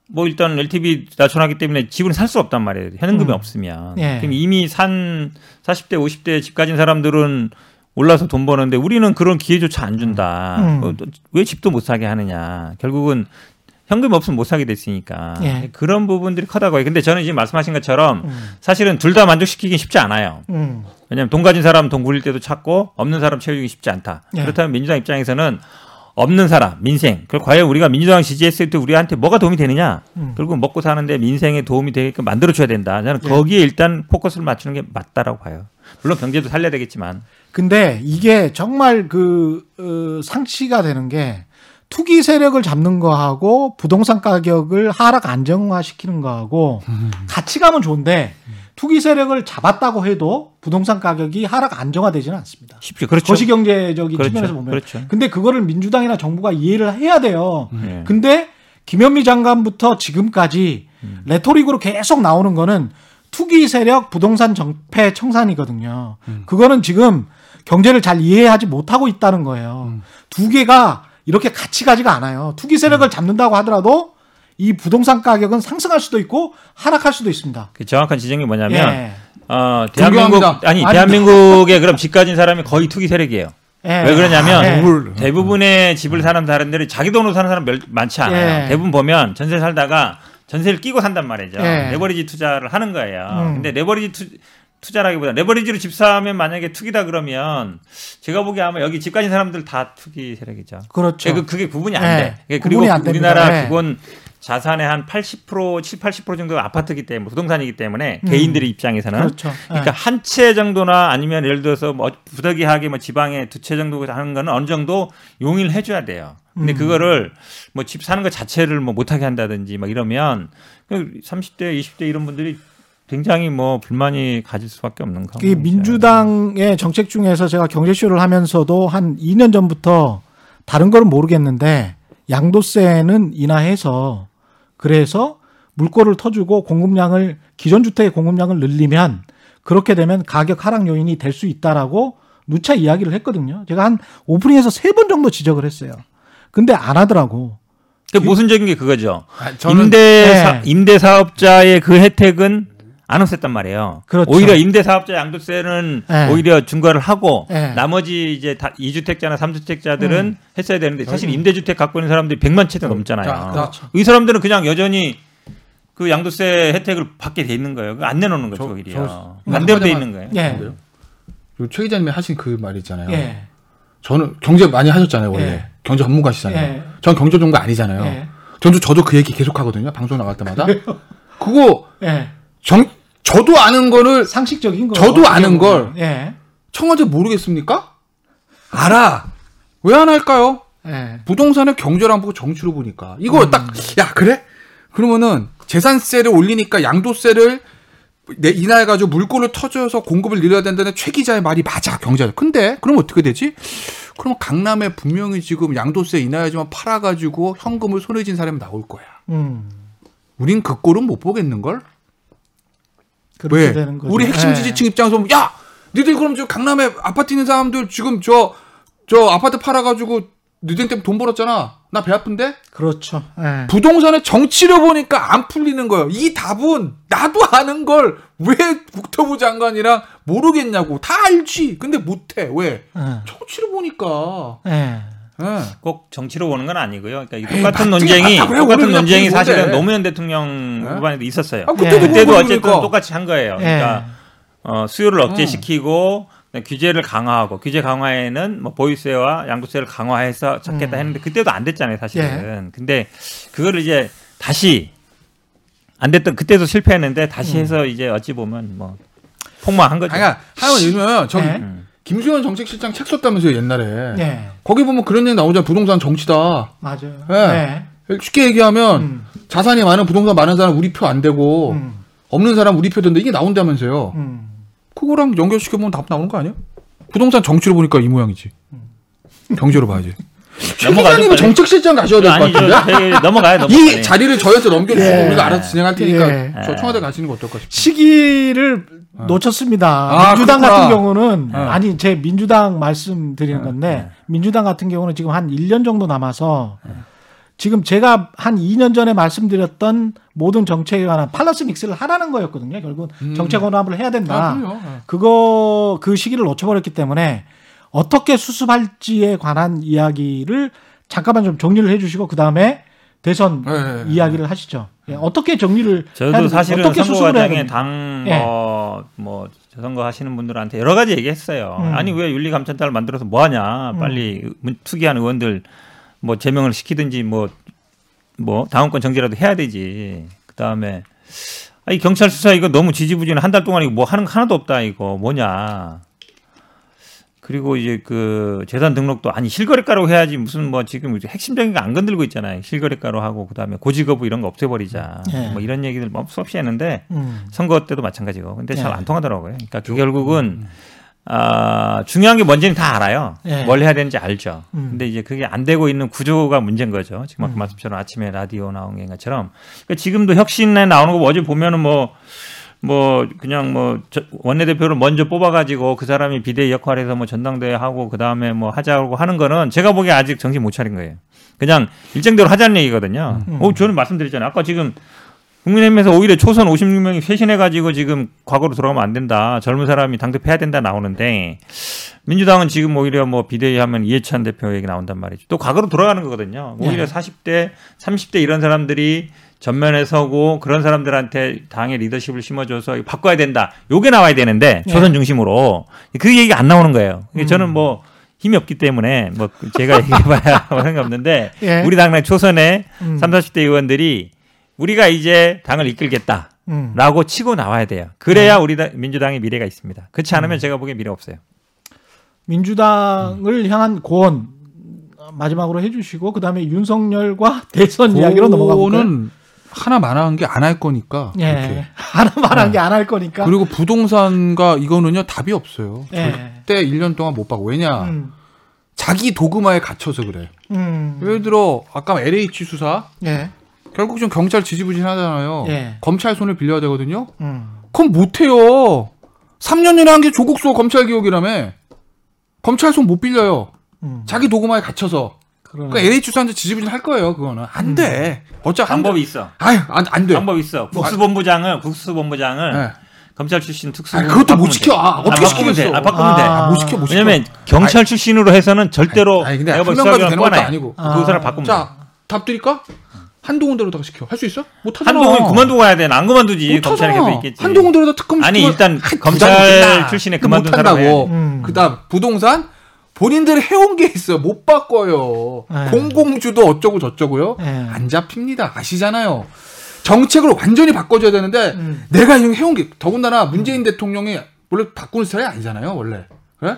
뭐 일단 LTV 낮춰놨기 때문에 집을 살 수 없단 말이에요. 현금이 음. 없으면. 예. 그럼 이미 산 40대, 50대 집 가진 사람들은 올라서 돈 버는데 우리는 그런 기회조차 안 준다. 음. 어, 또왜 집도 못 사게 하느냐. 결국은 현금이 없으면 못 사게 됐으니까. 예. 그런 부분들이 커다고요. 근데 저는 지금 말씀하신 것처럼 음. 사실은 둘 다 만족시키긴 쉽지 않아요. 음. 왜냐하면 돈 가진 사람 돈 굴릴 때도 찾고 없는 사람 채우기 쉽지 않다. 예. 그렇다면 민주당 입장에서는 없는 사람, 민생. 그걸 과연 우리가 민주당 지지했을 때 우리한테 뭐가 도움이 되느냐? 음. 결국 먹고 사는데 민생에 도움이 되게끔 만들어 줘야 된다. 저는 예. 거기에 일단 포커스를 맞추는 게 맞다라고 봐요. 물론 경제도 살려야 되겠지만. 근데 이게 정말 그 어, 상치가 되는 게 투기 세력을 잡는 거하고 부동산 가격을 하락 안정화시키는 거하고 같이 가면 좋은데 투기 세력을 잡았다고 해도 부동산 가격이 하락 안정화되지는 않습니다. 쉽죠. 그렇죠. 거시경제적인 그렇죠. 측면에서 보면. 그렇죠. 근데 그거를 민주당이나 정부가 이해를 해야 돼요. 예. 근데 김현미 장관부터 지금까지 음. 레토릭으로 계속 나오는 거는 투기 세력 부동산 정패 청산이거든요. 음. 그거는 지금 경제를 잘 이해하지 못하고 있다는 거예요. 음. 두 개가 이렇게 같이 가지가 않아요. 투기 세력을 음. 잡는다고 하더라도 이 부동산 가격은 상승할 수도 있고 하락할 수도 있습니다. 그 정확한 지적이 뭐냐면 예. 어, 대한민국 존경합니다. 아니 아니, 대한민국에 그럼 집 가진 사람이 거의 투기 세력이에요. 예. 왜 그러냐면 예. 뭘- 대부분의 집을 사는 사람들이 자기 돈으로 사는 사람 몇- 많지 않아요. 예. 대부분 보면 전세 살다가 전세를 끼고 산단 말이죠. 예. 레버리지 투자를 하는 거예요. 음. 근데 레버리지 투, 투자라기보다 레버리지로 집 사면 만약에 투기다 그러면 제가 보기에 아마 여기 집 가진 사람들 다 투기 세력이죠. 그렇죠. 그, 그게 구분이 안 예. 돼. 그리고 구분이 안. 우리나라 예. 기본 자산의 한 80%, 7, 80% 정도가 아파트이기 때문에 부동산이기 때문에 음. 개인들의 입장에서는 그렇죠. 그러니까 한채 정도나 아니면 예를 들어서 뭐 부득이하게 뭐 지방에 두 채 정도 하는 거는 어느 정도 용인을 해줘야 돼요. 근데 음. 그거를 뭐 집 사는 것 자체를 뭐 못하게 한다든지 막 이러면 그 30대, 20대 이런 분들이 굉장히 뭐 불만이 가질 수밖에 없는 이 상황이죠. 민주당의 정책 중에서 제가 경제쇼를 하면서도 한 2년 전부터 다른 거는 모르겠는데 양도세는 인하해서 그래서 물꼬를 터주고 공급량을 기존 주택의 공급량을 늘리면 그렇게 되면 가격 하락 요인이 될 수 있다라고 누차 이야기를 했거든요. 제가 한 오프닝에서 세 번 정도 지적을 했어요. 근데 안 하더라고. 그 모순적인 게 그거죠. 아, 저는 임대 네. 임대 사업자의 그 혜택은 안 없앴단 말이에요. 그렇죠. 오히려 임대 사업자 양도세는 네. 오히려 중과를 하고 네. 나머지 이제 다 2주택자나 3주택자들은 음. 했어야 되는데 사실 임대주택 갖고 있는 사람들이 100만 채도 넘잖아요. 자, 그렇죠. 이 사람들은 그냥 여전히 그 양도세 혜택을 받게 돼 있는 거예요. 안 내놓는 거죠, 저- 오히려. 저- 반대로 돼 있는 거예요. 예. 최 기자님이 하신 그 말 있잖아요. 예. 저는 경제 많이 하셨잖아요 원래 예. 경제 전문가시잖아요. 예. 전 경제 전문가 아니잖아요. 예. 전주 저도 그 얘기 계속 하거든요. 방송 나갈 때마다. 그거 예. 정 저도 아는 거를 상식적인 거. 저도 아는 걸. 예. 청와대 모르겠습니까? 알아. 왜 안 할까요? 예. 부동산을 경제로 안 보고 정치로 보니까 이거 딱야 그래? 그러면은 재산세를 올리니까 양도세를 내 인하해가지고 물꼬를 터져서 공급을 늘려야 된다는 최 기자의 말이 맞아 경제적. 근데 그럼 어떻게 되지? 그럼 강남에 분명히 지금 양도세 인하해야지만 팔아가지고 현금을 손에 쥔 사람이 나올 거야. 음. 우린 그 꼴은 못 보겠는 걸. 왜? 우리 핵심 예. 지지층 입장에서 야, 니들 그럼 저 강남에 아파트 있는 사람들 지금 저저 아파트 팔아가지고 니들 때문에 돈 벌었잖아. 나 배 아픈데? 그렇죠. 예. 부동산의 정치를 보니까 안 풀리는 거예요. 이 답은 나도 아는 걸 왜 국토부 장관이랑 모르겠냐고. 다 알지. 근데 못해. 왜? 예. 정치를 보니까. 예. 예. 꼭 정치로 보는 건 아니고요. 그러니까 에이, 똑같은 논쟁이 맞다고요. 똑같은 논쟁이 사실은 뭔데? 노무현 대통령 네? 후반에도 있었어요. 아, 그때도 그때도 그러고 어쨌든 보니까. 똑같이 한 거예요. 예. 그러니까 어, 수요를 억제시키고 규제를 강화하고 규제 강화에는 뭐 보유세와 양도세를 강화해서 찾겠다 음. 했는데 그때도 안 됐잖아요, 사실은. 근데 그거를 이제 다시 안 됐던 그때도 실패했는데 다시 해서 이제 어찌 보면 뭐 폭망한 거죠. 아니, 하여간 요즘은 저 예. 음. 김수현 정책실장 책 썼다면서요, 옛날에. 예. 거기 보면 그런 얘기 나오잖아. 부동산 정치다. 맞아요. 예. 쉽게 얘기하면 음. 자산이 많은 부동산 많은 사람 우리 표 안 되고 음. 없는 사람 우리 표 된다. 이게 나온다면서요. 음. 그거랑 연결시켜 보면 답 나오는 거 아니야? 부동산 정치로 보니까 이 모양이지. 경제로 봐야지. 빨리. 정책실장 가셔야 될 것. 같은데? 되게 넘어가요, 넘어가. 이 자리를 저희한테 넘겨주시고 예. 우리가 알아서 진행할 테니까 예. 저 청와대 가시는 거 어떨까 싶어요. 시기를 놓쳤습니다. 아, 민주당 그렇구나. 같은 경우는 어. 아니 제 민주당 말씀드리는 건데 민주당 같은 경우는 지금 한 1년 정도 남아서 지금 제가 한 2년 전에 말씀드렸던 모든 정책에 관한 팔러스 믹스를 하라는 거였거든요. 결국 은 정책 혼합을 해야 된다. 아. 예. 그거 그 시기를 놓쳐버렸기 때문에 어떻게 수습할지에 관한 이야기를 잠깐만 좀 정리를 해주시고 그 다음에 대선 예, 예, 예. 이야기를 하시죠. 예, 어떻게 정리를 저도 사실은 어떻게 선거 수습을 해야? 당, 예. 어, 뭐, 선거 하시는 분들한테 여러 가지 얘기했어요. 음. 아니, 왜 윤리감찰단을 만들어서 뭐 하냐. 빨리 문- 투기한 의원들 뭐 제명을 시키든지 뭐, 뭐, 다음권 정지라도 해야 되지. 그 다음에, 아니, 경찰 수사 이거 너무 지지부진해. 한달 동안 이거 뭐 하는 거 하나도 없다. 이거 뭐냐. 그리고 이제 그 재산 등록도 아니 실거래가로 해야지 무슨 뭐 지금 핵심적인 거 안 건들고 있잖아요. 실거래가로 하고 그다음에 고지거부 이런 거 없애버리자. 예. 뭐 이런 얘기들 뭐 수없이 했는데 음. 선거 때도 마찬가지고. 근데 잘 예. 안 통하더라고요. 그러니까 그 결국은 아, 중요한 게 뭔지는 다 알아요. 예. 뭘 해야 되는지 알죠. 음. 근데 이제 그게 안 되고 있는 구조가 문제인 거죠. 지금 아까 음. 말씀처럼 아침에 라디오 나온 게 것처럼. 그러니까 지금도 혁신에 나오는 거 어제 보면은 뭐, 뭐, 그냥 뭐, 저- 원내대표를 먼저 뽑아가지고 그 사람이 비대위 역할에서 뭐 전당대회 하고 그 다음에 뭐 하자고 하는 거는 제가 보기에 아직 정신 못 차린 거예요. 그냥 일정대로 하자는 얘기거든요. 음. 어, 저는 말씀드렸잖아요. 아까 지금 국민의힘에서 오히려 초선 56명이 쇄신해가지고 지금 과거로 돌아가면 안 된다. 젊은 사람이 당대표 해야 된다 나오는데 민주당은 지금 오히려 뭐 비대위 하면 이해찬 대표 얘기 나온단 말이죠. 또 과거로 돌아가는 거거든요. 오히려 네. 40대, 30대 이런 사람들이 전면에 서고 그런 사람들한테 당의 리더십을 심어줘서 바꿔야 된다. 요게 나와야 되는데 네. 초선 중심으로 그 얘기가 안 나오는 거예요. 이게 저는 뭐 힘이 없기 때문에 뭐 제가 얘기해봐야 상관없는데 예. 우리 당내 초선의 음. 3, 40대 의원들이 우리가 이제 당을 이끌겠다. 음. 라고 치고 나와야 돼요. 그래야 우리 당- 민주당의 미래가 있습니다. 그렇지 않으면 제가 보기엔 미래 없어요. 민주당을 향한 고언 마지막으로 해주시고 그 다음에 윤석열과 대선 이야기로 넘어가 볼까요? 하나 만화한 게 안 할 거니까. 예. 하나 말한 게안 할 거니까. 그리고 부동산과 이거는요 답이 없어요. 예. 절대 1년 동안 못 받고 왜냐 음, 자기 도그마에 갇혀서 그래. 음, 예를 들어 아까 LH 수사 예, 결국 좀 경찰 지지부진하잖아요. 예. 검찰 손을 빌려야 되거든요. 음, 그럼 못해요. 3년이나 한 게 조국 수호 검찰 개혁이라며. 검찰 손 못 빌려요. 음. 자기 도그마에 갇혀서. 그러네. 그러니까 LH 수사한테 지지부진 할 거예요. 그거는 안 돼. 어차피 한 방법이 있어. 아유 안 안 돼. 방법이 있어. 국수본부장을 국수본부장을 네. 검찰 출신 특수 아, 그것도 못 시켜. 아, 어떻게 돼. 시키겠어. 아, 바꾸면 돼. 아, 못 시켜 못 시켜. 왜냐면 경찰 출신으로 해서는 절대로 아니, 근데 한볼명 가지고 수사기관 되는 것도. 아니고. 그 사람 바꾸면 돼. 자, 답 드릴까? 한동훈 대로다가 시켜. 할 수 있어? 못 하잖아. 한동훈 그만두고 가야 돼. 안 그만두지. 못 검찰에. 계속 있겠지. 한동훈 대로다 특검 아니, 일단 아이, 검찰 부담 출신에 못 그만둔. 사람은 음. 그다음 부동산 본인들이 해온 게 있어요. 못 바꿔요. 네. 공공주도 어쩌고 저쩌고요. 네. 안 잡힙니다. 아시잖아요. 정책을 완전히 바꿔줘야 되는데 음. 내가 이거 해온 게 더군다나 문재인 대통령이 원래 바꾸는 스타일이 아니잖아요. 원래 그래?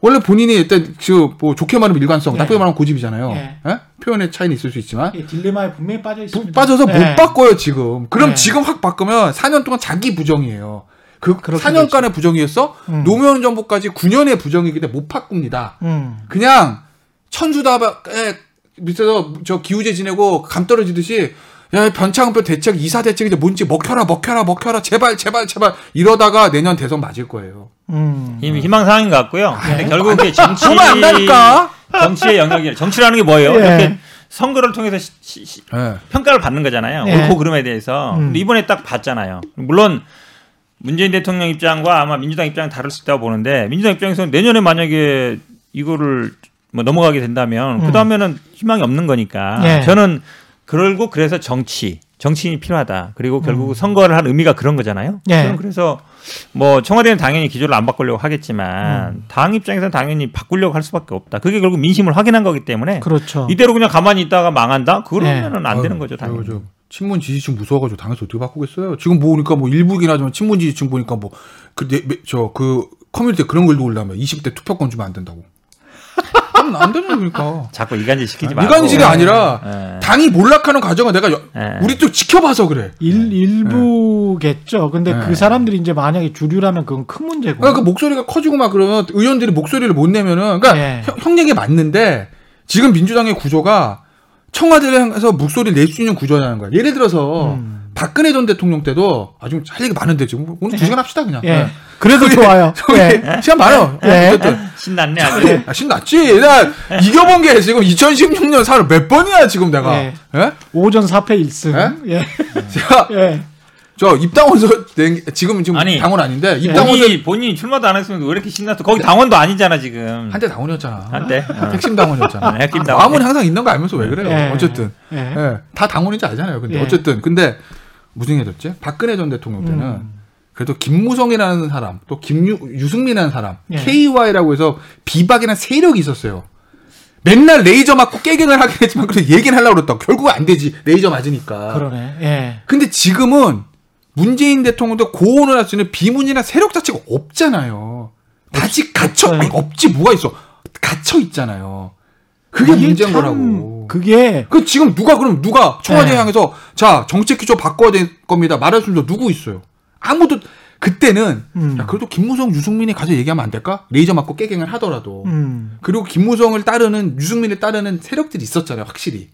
원래 본인이 일단 그뭐 좋게 말하면 일관성, 네. 나쁘게 말하면 고집이잖아요. 네. 예? 표현의 차이는 있을 수 있지만 예, 딜레마에 분명히 빠져 부- 있습니다. 빠져서 네. 못 바꿔요 지금. 그럼 네. 지금 확 바꾸면 4년 동안 자기 부정이에요. 그 그렇게 4년간의 부정이었어. 음. 노무현 정부까지 9년의 부정이기 때문에 못 바꿉니다. 음. 그냥 천주다에 밑에서 저 기우제 지내고 감 떨어지듯이 야 변창흠표 대책 이사 대책이 뭔지 먹혀라 먹혀라 먹혀라 제발 제발 제발 이러다가 내년 대선 맞을 거예요. 음. 이미 희망 사항인 것 같고요. 근데 네. 결국 이게 정치 정말 안 가니까. 정치의 영역이 정치라는 게 뭐예요? 예. 이렇게 선거를 통해서 시- 시- 시- 예. 평가를 받는 거잖아요. 네. 옳고 그름에 대해서. 음. 이번에 딱 봤잖아요. 물론 문재인 대통령 입장과 아마 민주당 입장은 다를 수 있다고 보는데 민주당 입장에서는 내년에 만약에 이거를 뭐 넘어가게 된다면 음. 그 다음에는 희망이 없는 거니까 네. 저는 그러고 그래서 정치 정치인이 필요하다. 그리고 결국 선거를 한 의미가 그런 거잖아요. 네. 저는 그래서 뭐 청와대는 당연히 기조를 안 바꾸려고 하겠지만 음. 당 입장에서는 당연히 바꾸려고 할 수밖에 없다. 그게 결국 민심을 확인한 거기 때문에 그렇죠. 이대로 그냥 가만히 있다가 망한다? 그러면은 안 아유, 되는 거죠, 당연히. 저 친문 지지층 무서워가지고 당에서 어떻게 바꾸겠어요? 지금 보니까 뭐 일부긴 하지만 친문 지지층 보니까 뭐 뭐그저 그 커뮤니티에 그런 글도 올라면 20대 투표권 주면 안 된다고. 그럼 안 되죠, 그러니까. 자꾸 이간질 시키지 말고. 이간질이 아니라 예. 당이 몰락하는 과정을 내가 여- 예. 우리 또 지켜봐서 그래. 일, 일부겠죠. 근데 네. 그 사람들이 이제 만약에 주류라면 그건 큰 문제고. 그러니까 그 목소리가 커지고 막 그러면 의원들이 목소리를 못 내면은 그러니까 네. 형, 형 얘기 맞는데 지금 민주당의 구조가 청와대를 향해서 목소리를 낼 수 있는 구조라는 거야. 예를 들어서 음. 박근혜 전 대통령 때도 아주 할 얘기 많은데 지금 오늘 두 시간 합시다 그냥. 예. 네. 그래도 좋아요. 저기 예. 시간 많아. 예. 어쨌든 신났네 아주. 아, 신났지. 나 이겨본 게 지금 2016년 사를 몇 번이야 지금 내가. 예. 예? 오전 4패 1승. 예. 제가 예. 저 입당원서 낸- 지금 지금 아니, 당원 아닌데 입당원서 본인이, 본인이 출마도 안 했으면 왜 이렇게 신났어? 거기 당원도 아니잖아 지금. 한때 당원이었잖아. 한때. 어. 핵심 당원이었잖아. 네, 핵심 아, 당원. 마음은 항상 있는 거 알면서 왜 그래요? 예. 어쨌든. 예. 예. 다 당원인지 알잖아요. 근데 예. 어쨌든 근데 됐지? 박근혜 전 대통령 때는 음. 그래도 김무성이라는 사람, 또 김유승민이라는 사람, 예. KY라고 해서 비박이라는 세력이 있었어요. 맨날 레이저 맞고 깨갱을 하긴 했지만 그래서 얘기는 하려고 그랬다고. 결국 안 되지. 레이저 맞으니까. 그러네. 예. 근데 지금은 문재인 대통령도 고언을 할 수 있는 비문이나 세력 자체가 없잖아요. 다시 갇혀, 없지, 뭐가 있어. 갇혀 있잖아요. 그게 문제인 참 거라고. 그게 그 지금 누가 그럼 누가 청와대 네. 향해서 자 정책 기조 바꿔야 될 겁니다 말할 수 있는 누구 있어요? 아무도 그때는 음. 야, 그래도 김무성 유승민이 가서 얘기하면 안 될까? 레이저 맞고 깨갱을 하더라도 음. 그리고 김무성을 따르는 유승민을 따르는 세력들이 있었잖아요 확실히.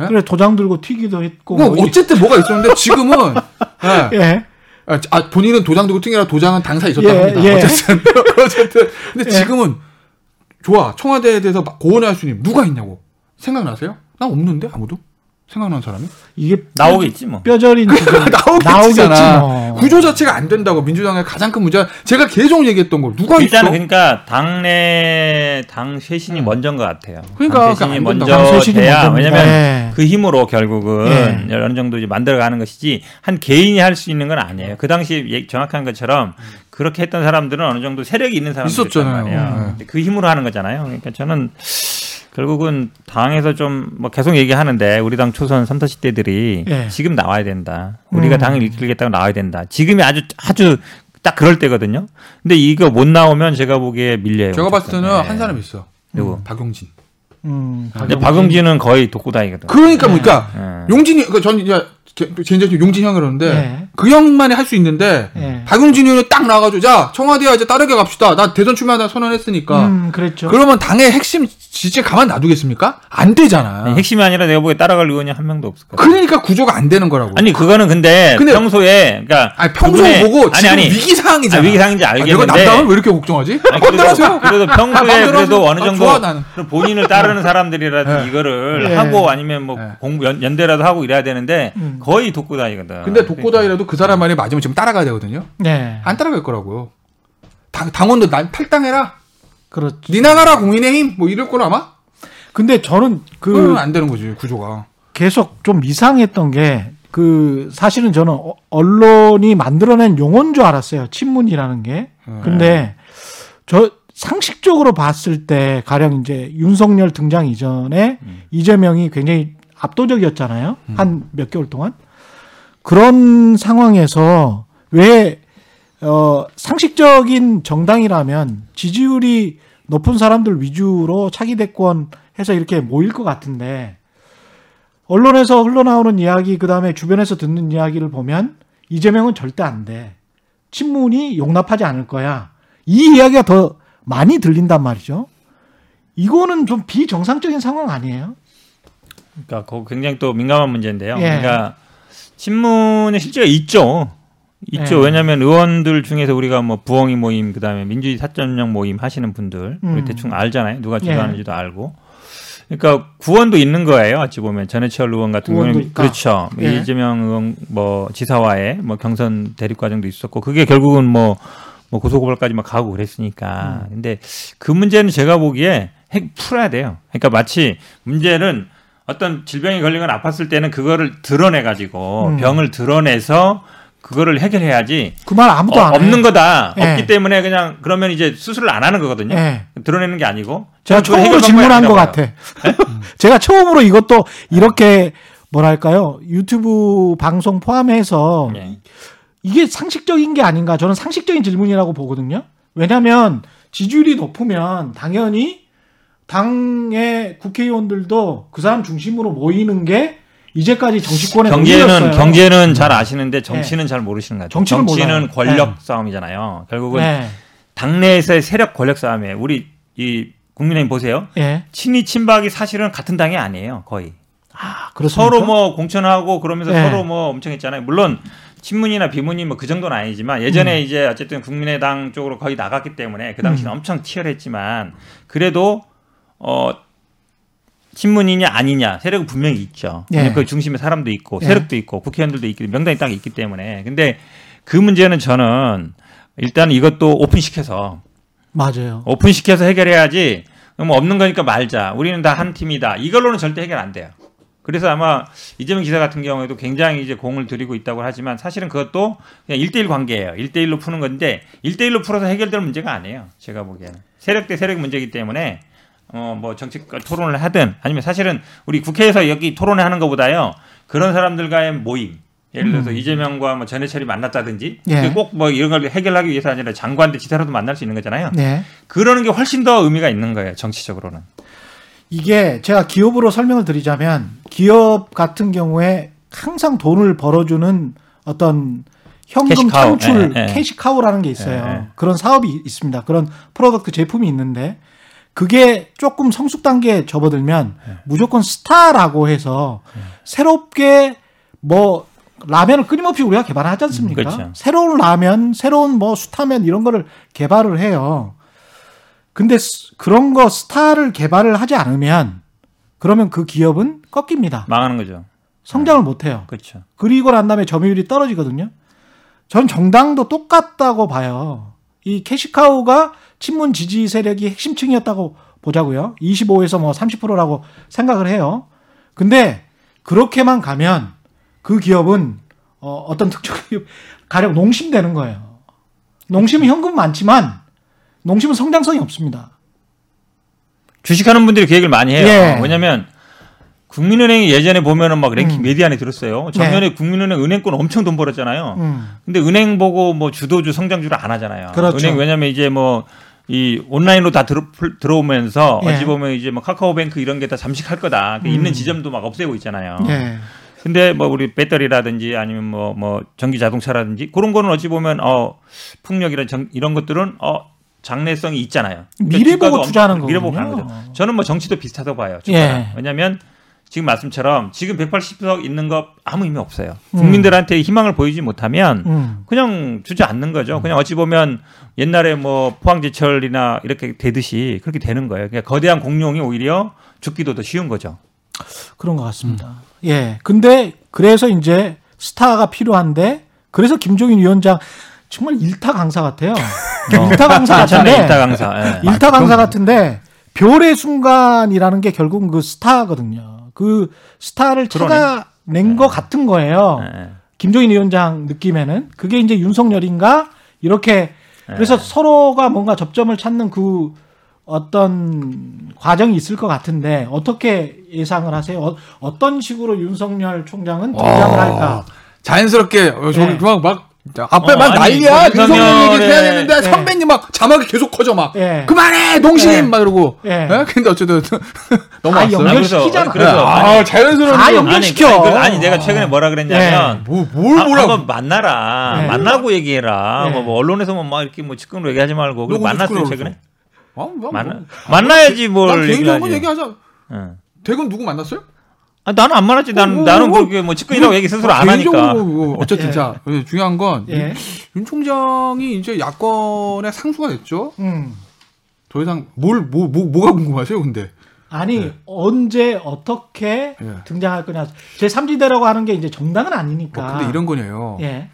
예? 그래 도장 들고 튀기도 했고 뭐 어쨌든 뭐가 있었는데 지금은 예. 예. 아, 아, 본인은 도장 들고 튕기라 도장은 당사 있었다고 예, 합니다. 예. 어쨌든 어쨌든 근데 예. 지금은 좋아 청와대에 대해서 막 고언할 수 있는 누가 있냐고 생각나세요? 나 없는데 아무도 생각나는 사람이 이게 나오겠지 뭐. 뼈저린 지금 나오겠잖아. 뭐. 구조 자체가 안 된다고 민주당의 가장 큰 문제가 제가 계속 얘기했던 거 누가 있어? 그러니까 당내 당 쇄신이 먼저인 것 같아요. 그러니까 당 그게 쇄신이. 먼저 당 돼야. 왜냐면 예. 그 힘으로 결국은 예. 어느 정도 이제 만들어가는 것이지 한 개인이 할 수 있는 건 아니에요. 그 당시 예- 정확한 것처럼 그렇게 했던 사람들은 어느 정도 세력이 있는 사람들이 있단 있었잖아요. 말이에요. 예. 근데 그 힘으로 하는 거잖아요. 그러니까 저는 결국은 당에서 좀 뭐 계속 얘기하는데 우리 당 초선 3, 40대들이 예. 지금 나와야 된다. 우리가 음. 당을 이끌겠다고 나와야 된다. 지금이 아주 아주 딱 그럴 때거든요. 근데 이거 못 나오면 제가 보기에 밀려요. 제가 봤을 때는 네. 한 사람 있어. 누구? 박용진. 음, 근데 박용진은 거의 독고다이거든. 그러니까 뭐니까 예. 용진이 그전 이제 제 용진 형이 그러는데 예. 그 형만이 할 수 있는데 예. 박용진 의원이 딱 나가지고 자 청와대와 이제 따르게 갑시다. 나 대선 출마한다 선언했으니까. 음, 그랬죠. 그러면 당의 핵심 지지 가만 놔두겠습니까? 안 되잖아. 아니, 핵심이 아니라 내가 보기에 따라갈 의원이 한 명도 없을 거야. 그러니까 구조가 안 되는 거라고. 아니 그거는 근데, 근데- 평소에 그러니까 아니, 평소에 그분의- 보고 아니 지금 아니 위기 상황이잖아. 아, 위기 상황인지 아, 내가 알겠는데 남당을 왜 이렇게 걱정하지? 아니, 그래도, 하세요. 그래도 아, 평소에 마음대로 그래도. 어느 아, 정도 좋아, 나는. 본인을 따르는 사람들이라도 네. 이거를 네. 하고 아니면 뭐 네. 공부 연, 연대라도 하고 이래야 되는데 음. 거의 독고다이거든. 근데 독고다이라도 그 사람 말이 맞으면 지금 따라가야 되거든요. 네. 안 따라갈 거라고요. 당, 당원도 난 탈당해라. 그렇죠. 니 나가라 국민의힘 뭐 이럴 걸 아마? 근데 저는 그 안 되는 거지 구조가. 계속 좀 이상했던 게 그 사실은 저는 어- 언론이 만들어낸 용어인 줄 알았어요. 친문이라는 게. 네. 근데 저 상식적으로 봤을 때 가령 이제 윤석열 등장 이전에 이재명이 굉장히 압도적이었잖아요. 한몇 개월 동안. 그런 상황에서 왜 어, 상식적인 정당이라면 지지율이 높은 사람들 위주로 차기 대권 해서 이렇게 모일 것 같은데 언론에서 흘러나오는 이야기 그 다음에 주변에서 듣는 이야기를 보면 이재명은 절대 안 돼. 친문이 용납하지 않을 거야. 이 이야기가 더 많이 들린단 말이죠. 이거는 좀 비정상적인 상황 아니에요? 그러니까 그거 굉장히 또 민감한 문제인데요. 예. 그러니까 신문의 실제가 있죠. 있죠. 예. 왜냐하면 의원들 중에서 우리가 뭐 부엉이 모임 그다음에 민주주의 사전용 모임 하시는 분들 우리 음. 대충 알잖아요. 누가 주도하는지도 알고 그러니까 구원도 있는 거예요. 어찌 보면 전해철 의원 같은 경우는 있다. 그렇죠. 예. 이재명 의원 뭐 지사와의 뭐 경선 대립 과정도 있었고 그게 결국은 뭐, 뭐 고소고발까지 막 가고 그랬으니까. 음. 근데 그 문제는 제가 보기에 핵 풀어야 돼요. 그러니까 마치 문제는 어떤 질병이 걸리거나 아팠을 때는 그거를 드러내 가지고 음. 병을 드러내서 그거를 해결해야지 그 말 아무도 어, 안 해. 없는 거다. 예. 없기 때문에 그냥 그러면 이제 수술을 안 하는 거거든요. 예. 드러내는 게 아니고 제가 처음으로 질문한 것 같아. 봐요. 제가 처음으로 이것도 이렇게 뭐랄까요 유튜브 방송 포함해서 예. 이게 상식적인 게 아닌가 저는 상식적인 질문이라고 보거든요. 왜냐하면 지지율이 높으면 당연히 당의 국회의원들도 그 사람 중심으로 모이는 게 이제까지 정치권의 경제는. 경제는 잘 아시는데 정치는 잘 모르시는 것 같아요. 정치는 몰라요. 권력 네. 싸움이잖아요. 결국은 네. 당내에서의 세력 권력 싸움이에요. 우리 이 국민의힘 보세요. 예. 친이 친박이 사실은 같은 당이 아니에요. 거의 아, 그렇습니까? 서로 뭐 공천하고 그러면서 네. 서로 뭐 엄청 했잖아요. 물론 친문이나 비문이 뭐 그 정도는 아니지만 예전에 이제 어쨌든 국민의당 쪽으로 거의 나갔기 때문에 그 당시는 음. 엄청 치열했지만 그래도 어 친문이냐 아니냐 세력은 분명히 있죠. 예. 그 중심에 사람도 있고 예. 세력도 있고 국회의원들도 있기 명단이 딱 있기 때문에 근데 그 문제는 저는 일단 이것도 오픈시켜서 맞아요. 오픈시켜서 해결해야지 뭐 없는 거니까 말자. 우리는 다 한 팀이다. 이걸로는 절대 해결 안 돼요. 그래서 아마 이재명 기자 같은 경우에도 굉장히 이제 공을 들이고 있다고 하지만 사실은 그것도 그냥 1대1 관계예요. 1대1로 푸는 건데 1대1로 풀어서 해결될 문제가 아니에요. 제가 보기에는. 세력 대 세력 문제이기 때문에 어 뭐 정치 토론을 하든 아니면 사실은 우리 국회에서 여기 토론을 하는 것보다요. 그런 사람들과의 모임 예를 들어서 이재명과 뭐 전해철이 만났다든지 음. 예. 꼭뭐 이런 걸 해결하기 위해서 아니라 장관들 지사라도 만날 수 있는 거잖아요. 네. 그러는 게 훨씬 더 의미가 있는 거예요. 정치적으로는. 이게 제가 기업으로 설명을 드리자면 기업 같은 경우에 항상 돈을 벌어주는 어떤 현금 cash cow. 창출 예, 예. cash cow라는 게 있어요. 예, 예. 그런 사업이 있습니다. 그런 product 제품이 있는데 그게 조금 성숙 단계에 접어들면 예. 무조건 스타라고 해서 새롭게 뭐 라면을 끊임없이 우리가 개발하지 않습니까? 그렇죠. 새로운 라면, 새로운 뭐 수타면 이런 거를 개발을 해요. 근데 스- 그런 거 스타를 개발을 하지 않으면 그러면 그 기업은 꺾입니다. 망하는 거죠. 성장을 못 해요. 그렇죠. 그리고 난 다음에 점유율이 떨어지거든요. 전 정당도 똑같다고 봐요. 이 캐시카우가 친문 지지 세력이 핵심층이었다고 보자고요. 25에서 뭐 30%라고 생각을 해요. 근데 그렇게만 가면 그 기업은 어, 어떤 특정 기업 가령 농심되는 거예요. 농심은 현금 많지만 농심은 성장성이 없습니다. 주식하는 분들이 그 얘기를 많이 해요. 예. 왜냐면 국민은행이 예전에 보면은 막 랭킹 음. 메디 안에 들었어요. 작년에 국민은행 은행권 엄청 돈 벌었잖아요. 음. 근데 은행 보고 뭐 주도주 성장주를 안 하잖아요. 그렇죠. 은행 왜냐면 이제 뭐 이 온라인으로 다 들어, 들어오면서 예. 어찌 보면 이제 뭐 카카오뱅크 이런 게 다 잠식할 거다. 그 음. 있는 지점도 막 없애고 있잖아요. 예. 근데 뭐 우리 배터리라든지 아니면 뭐뭐 전기 자동차라든지 그런 거는 어찌 보면 어 풍력이란 정- 이런 것들은 어 장래성이 있잖아요. 그러니까 미래 보고 투자하는 미래 보고. 가는 거죠. 저는 뭐 정치도 비슷하다고 봐요. 예. 왜냐하면 지금 말씀처럼 지금 180석 있는 거 아무 의미 없어요. 음. 국민들한테 희망을 보이지 못하면 음. 그냥 주지 않는 거죠. 그냥 어찌 보면 옛날에 뭐 포항제철이나 이렇게 되듯이 그렇게 되는 거예요. 그러니까 거대한 공룡이 오히려 죽기도 더 쉬운 거죠. 그런 것 같습니다. 예. 근데 그래서 이제 스타가 필요한데 그래서 김종인 위원장 정말 일타 강사 같아요. 일타 강사 괜찮네 같은데 일타 강사. 예. 일타 강사 같은데 별의 순간이라는 게 결국은 그 스타거든요. 그 스타를 찾아낸 것 같은 거예요. 예. 김종인 위원장 느낌에는 그게 이제 윤석열인가 이렇게 그래서 서로가 뭔가 접점을 찾는 그 어떤 과정이 있을 것 같은데 어떻게 예상을 하세요? 어, 떤 식으로 윤석열 총장은 등장을 할까? 자연스럽게 어, 저기 네. 그막 막 앞에 어, 막 아니, 난리야. 그 윤석열 얘기 해야 윤석열의- 되는데 네. 선배님 막 자막이 계속 커져 막 예. 그만해 농심 네. 막 이러고. 예. 예? 근데 어쨌든 넘어왔어요. 연결시키잖아. 그래서 아, 자연스러운 다 거. 연결- 아니, 시켜. 아니, 그- 아니, 내가 최근에 뭐라 그랬냐면 뭐, 뭘 아, 뭐라 한번 만나라 네. 만나고 얘기해라 네. 뭐, 뭐 언론에서만 막 이렇게 뭐 측근으로 얘기하지 말고 그리고 누구 만났어요 최근에 어, 뭐, 만나 뭐. 만나야지 뭘난 개인적으로 얘기하자. 응. 대건 누구 만났어요? 아, 나는 안 나는 어, 어, 나는 어. 그렇게 뭐 측근이라고 얘기 스스로 안 하니까 뭐 어쨌든 예. 자 중요한 건 예. 윤 총장이 이제 야권의 상수가 됐죠. 음. 더 이상 뭘뭐뭐 뭐, 가 궁금하세요, 근데? 아니 네. 언제 어떻게 예. 등장할 거냐. 제 3지대라고 하는 게 이제 정당은 아니니까. 어, 근데 이런 거네요. 예.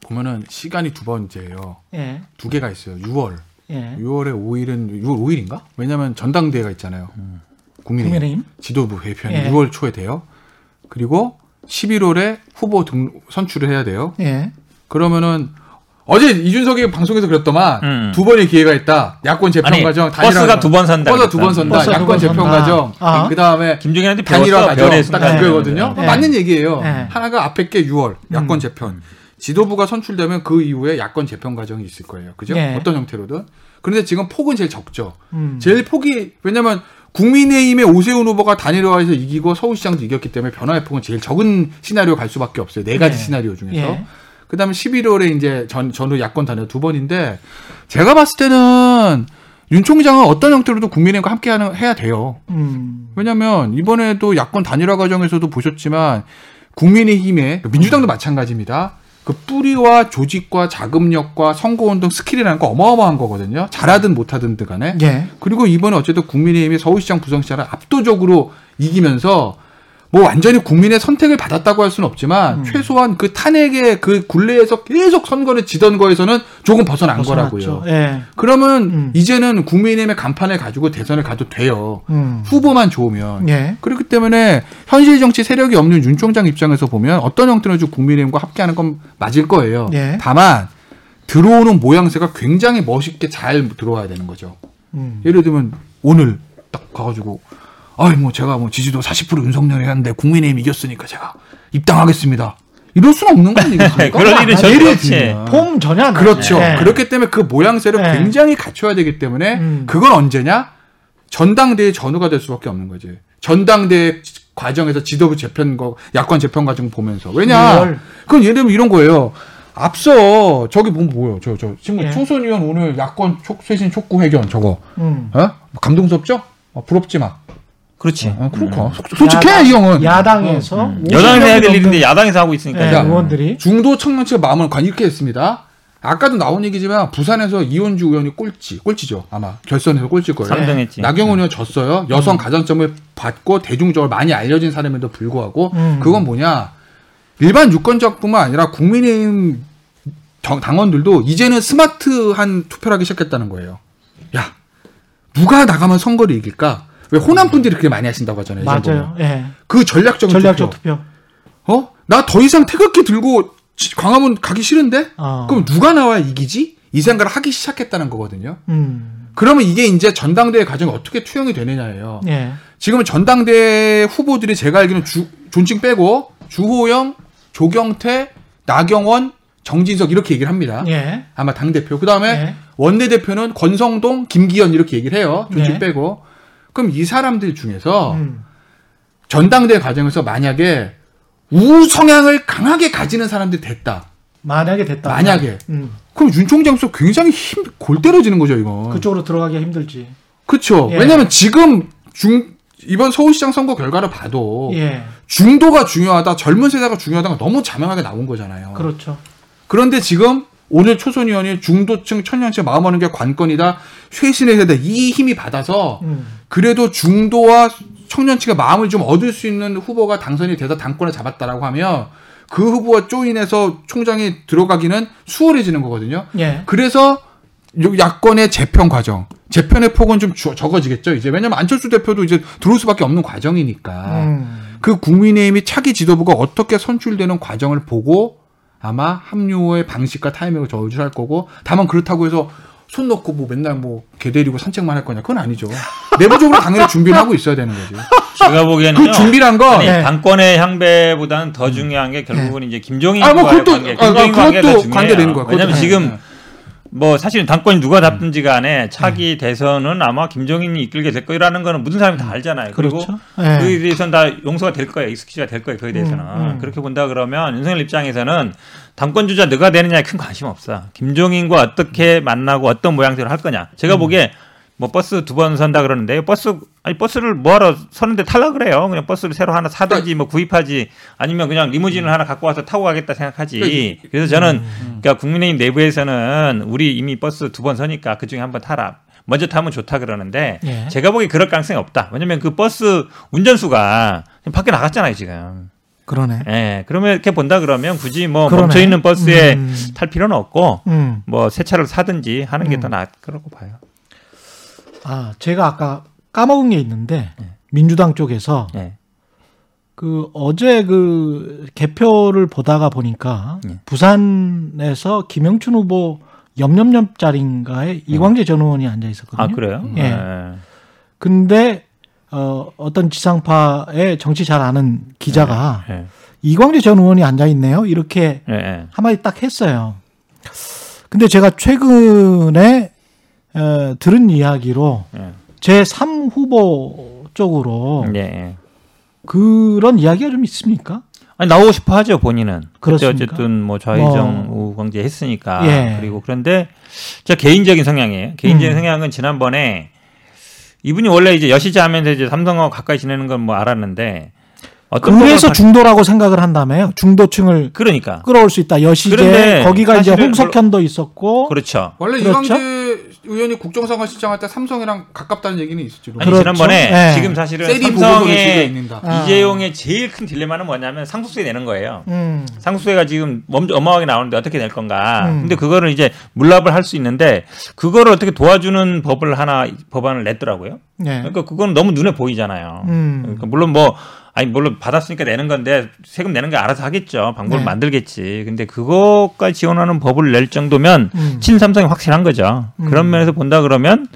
보면은 시간이 두 번째예요. 예. 두 개가 있어요. 6월. 예. 6월에 5일은 6월 5일인가? 왜냐면 전당대회가 있잖아요. 국민의힘, 국민의힘. 지도부 개편이 예. 6월 초에 돼요. 그리고 11월에 후보 등 선출을 해야 돼요. 예. 그러면은 어제 이준석이 방송에서 그랬더만 음. 두 번의 기회가 있다. 야권 재편 아니, 과정 버스가 두 번 선다 버스가 두번 선다. 야권 두번 재편 선다. 과정. 아. 그다음에 김종인한테 단일화. 과정 딱. 그거거든요. 네. 맞는 얘기예요. 네. 하나가 앞에 게 6월 야권 재편. 지도부가 선출되면 그 이후에 야권 재편 과정이 있을 거예요. 그죠? 네. 어떤 형태로든. 그런데 지금 폭은 제일 적죠. 음. 제일 폭이 왜냐면 국민의힘의 오세훈 후보가 단일화에서 이기고 서울시장도 이겼기 때문에 변화의 폭은 제일 적은 시나리오 갈 수밖에 없어요. 네 가지 네. 시나리오 중에서. 예. 그다음에 11월에 이제 전 전후 야권 단일 두 번인데 제가 봤을 때는 윤 총장은 어떤 형태로도 국민의힘과 함께하는 해야 돼요. 음. 왜냐하면 이번에도 야권 단일화 과정에서도 보셨지만 국민의힘의 민주당도 마찬가지입니다. 그 뿌리와 조직과 자금력과 선거운동 skill이라는 거 어마어마한 거거든요. 잘하든 못하든 간에. 예. 그리고 이번에 어쨌든 국민의힘이 서울시장, 부산시장을 압도적으로 이기면서 뭐 완전히 국민의 선택을 받았다고 할 수는 없지만 음. 최소한 그 탄핵의 그 굴레에서 계속 선거를 지던 거에서는 조금 벗어난 벗어났죠. 거라고요. 예. 그러면 음. 이제는 국민의힘의 간판을 가지고 대선을 가도 돼요. 음. 후보만 좋으면. 예. 그렇기 때문에 현실 정치 세력이 없는 윤 총장 입장에서 보면 어떤 형태로든 국민의힘과 함께하는 건 맞을 거예요. 예. 다만 들어오는 모양새가 굉장히 멋있게 잘 들어와야 되는 거죠. 음. 예를 들면 오늘 딱 가가지고 아이 뭐 제가 뭐 지지도 40% 윤석열이 했는데 국민의힘 이겼으니까 제가 입당하겠습니다. 이럴 수는 없는 거 아니겠습니까? 그럴 일은 전혀 없지. 들면. 폼 전혀 안 그렇죠. 예. 그렇기 때문에 그 모양새를 네. 굉장히 갖춰야 되기 때문에 음. 그건 언제냐? 전당대회 전후가 될 수밖에 없는 거지. 전당대회 과정에서 지도부 재편 거 야권 재편 과정 보면서 왜냐? 그건 예를 들면 이런 거예요. 앞서 저기 보면 뭐예요? 저저 지금 예. 총선 의원 오늘 야권 촉, 쇄신 촉구 회견 저거 음. 어? 감동스럽죠? 어, 부럽지 마. 그렇지. 어, 그렇고 속- 솔직해 야당- 이 형은. 야당에서 음. 여당에서 해야 될 일인데 야당에서 하고 있으니까. 자, 의원들이 중도 청년층의 마음을 관 이렇게 했습니다. 아까도 나온 얘기지만 부산에서 이원주 의원이 꼴찌, 꼴찌죠 아마 결선에서 꼴찌일 거예요. 삼등했지. 나경원 의원 졌어요. 여성 가산점을 받고 대중적으로 많이 알려진 사람에도 불구하고 음. 그건 뭐냐? 일반 유권자뿐만 아니라 국민의힘 정- 당원들도 이제는 스마트한 투표를 하기 시작했다는 거예요. 야, 누가 나가면 선거를 이길까? 왜 호남 분들이 그렇게 많이 하신다고 하잖아요. 맞아요. 예. 그 전략적인 전략적 투표. 투표. 어? 나 더 이상 태극기 들고 지- 광화문 가기 싫은데? 어. 그럼 누가 나와야 이기지? 이 생각을 하기 시작했다는 거거든요. 음. 그러면 이게 이제 전당대회 과정이 어떻게 투영이 되느냐예요. 예. 지금은 전당대회 후보들이 제가 알기로는 주, 존칭 빼고 주호영, 조경태, 나경원, 정진석 이렇게 얘기를 합니다. 예. 아마 당 대표. 그 다음에 예. 원내 대표는 권성동, 김기현 이렇게 얘기를 해요. 존칭 네. 빼고. 그럼 이 사람들 중에서 음. 전당대회 과정에서 만약에 우 성향을 강하게 가지는 사람들이 됐다. 만약에 됐다. 만약에. 음. 그럼 윤 총장도 굉장히 힘, 골 때려지는 거죠, 이거. 그쪽으로 들어가기가 힘들지. 그쵸. 예. 왜냐면 지금 중, 이번 서울시장 선거 결과를 봐도 예. 중도가 중요하다, 젊은 세대가 중요하다가 너무 자명하게 나온 거잖아요. 그렇죠. 그런데 지금 오늘 초선 의원이 중도층 청년층 마음하는 게 관건이다. 쇄신의 세대 이 힘이 받아서 음. 그래도 중도와 청년층의 마음을 좀 얻을 수 있는 후보가 당선이 돼서 당권을 잡았다라고 하면 그 후보와 조인해서 총장이 들어가기는 수월해지는 거거든요. 예. 그래서 요 야권의 재편 과정, 재편의 폭은 좀 주- 적어지겠죠. 이제 왜냐면 안철수 대표도 이제 들어올 수밖에 없는 과정이니까 음. 그 국민의힘이 차기 지도부가 어떻게 선출되는 과정을 보고 아마 합류의 방식과 타이밍을 저주할 거고 다만 그렇다고 해서 손 놓고 뭐 맨날 뭐 개 데리고 산책만 할 거냐 그건 아니죠. 내부적으로 당연히 준비를 하고 있어야 되는 거지. 제가 보기에는 그 준비란 거 아니, 네. 당권의 향배보다는 더 중요한 게 결국은 이제 김종인 아, 뭐 과의 그것도- 관계, 아, 김종인 아, 관계가 그것도 중요해요. 관계되는 거야. 왜냐하면 그것도. 지금 네. 뭐 사실은 당권이 누가 잡든지 간에 차기 대선은 아마 김종인이 이끌게 될 거라는 거는 모든 사람이 다 알잖아요. 그리고 그렇죠. 예. 그에 대해서는 다 용서가 될 거예요. 익숙지가 될 거예요. 거기에 대해서는. 음, 음. 그렇게 본다 그러면 윤석열 입장에서는 당권 주자 누가 되느냐에 큰 관심 없어. 김종인과 어떻게 만나고 어떤 모양새로 할 거냐. 음. 제가 보기에 뭐 버스 두번 선다 그러는데 버스 아니 버스를 뭐하러 서는데 탈라 그래요. 그냥 버스를 새로 하나 사든지 뭐 구입하지 아니면 그냥 리무진을 하나 갖고 와서 타고 가겠다 생각하지. 그래서 저는 음. 그러니까 국민의힘 내부에서는 우리 이미 버스 두 번 서니까 그 중에 한 번 타라. 먼저 타면 좋다 그러는데 예. 제가 보기에 그럴 가능성이 없다. 왜냐면 그 버스 운전수가 밖에 나갔잖아요 지금. 그러네. 예, 그러면 이렇게 본다 그러면 굳이 뭐 그러네. 멈춰 있는 버스에 음. 탈 필요는 없고 음. 뭐새 차를 사든지 하는 게 음. 더 나을 거라고 봐요. 아, 제가 아까 까먹은 게 있는데 예. 민주당 쪽에서 예. 그 어제 그 개표를 보다가 보니까 예. 부산에서 김영춘 후보 옆옆옆자리인가에 이광재 전 의원이 앉아 있었거든요. 아 그래요? 예. 근데 어 어떤 지상파의 정치 잘 아는 기자가 예. 이광재 전 의원이 앉아 있네요. 이렇게. 한마디 딱 했어요. 근데 제가 최근에 어, 들은 이야기로 예. 제3 후보 쪽으로 예. 예. 그런 이야기가 좀 있습니까? 아니 나오고 싶어 하죠 본인은. 그렇습니까? 어쨌든 뭐 좌의정 뭐. 우광재 했으니까. 예. 그리고 그런데 저 개인적인 성향이에요. 개인적인 음. 성향은 지난번에 이분이 원래 이제 여시자 하면서 이제 삼성하고 가까이 지내는 건 뭐 알았는데 어떤 그래서 중도라고 생각을 한다며요. 중도층을 바- 그러니까 끌어올 수 있다. 여시제 그런데 거기가 이제 홍석현도 있었고 그렇죠. 원래 그렇죠? 이광재 의원이 국정상을 실장할 때 삼성이랑 가깝다는 얘기는 있었죠. 아니 그렇죠. 지난번에 예. 지금 사실은 삼성의. 아. 이재용의 제일 큰 딜레마는 뭐냐면 상속세 내는 거예요. 음. 상속세가 지금 어마어마하게 나오는데 어떻게 낼 건가. 음. 근데 그거를 이제 물납을 할 수 있는데 그거를 어떻게 도와주는 법을 하나 법안을 냈더라고요. 네. 그러니까 그건 너무 눈에 보이잖아요. 음. 그러니까 물론 뭐 아니 물론 받았으니까 내는 건데 세금 내는 게 알아서 하겠죠. 방법을 네. 만들겠지. 근데 그것까지 지원하는 법을 낼 정도면 음. 친삼성이 확실한 거죠. 음. 그런 면에서 본다 그러면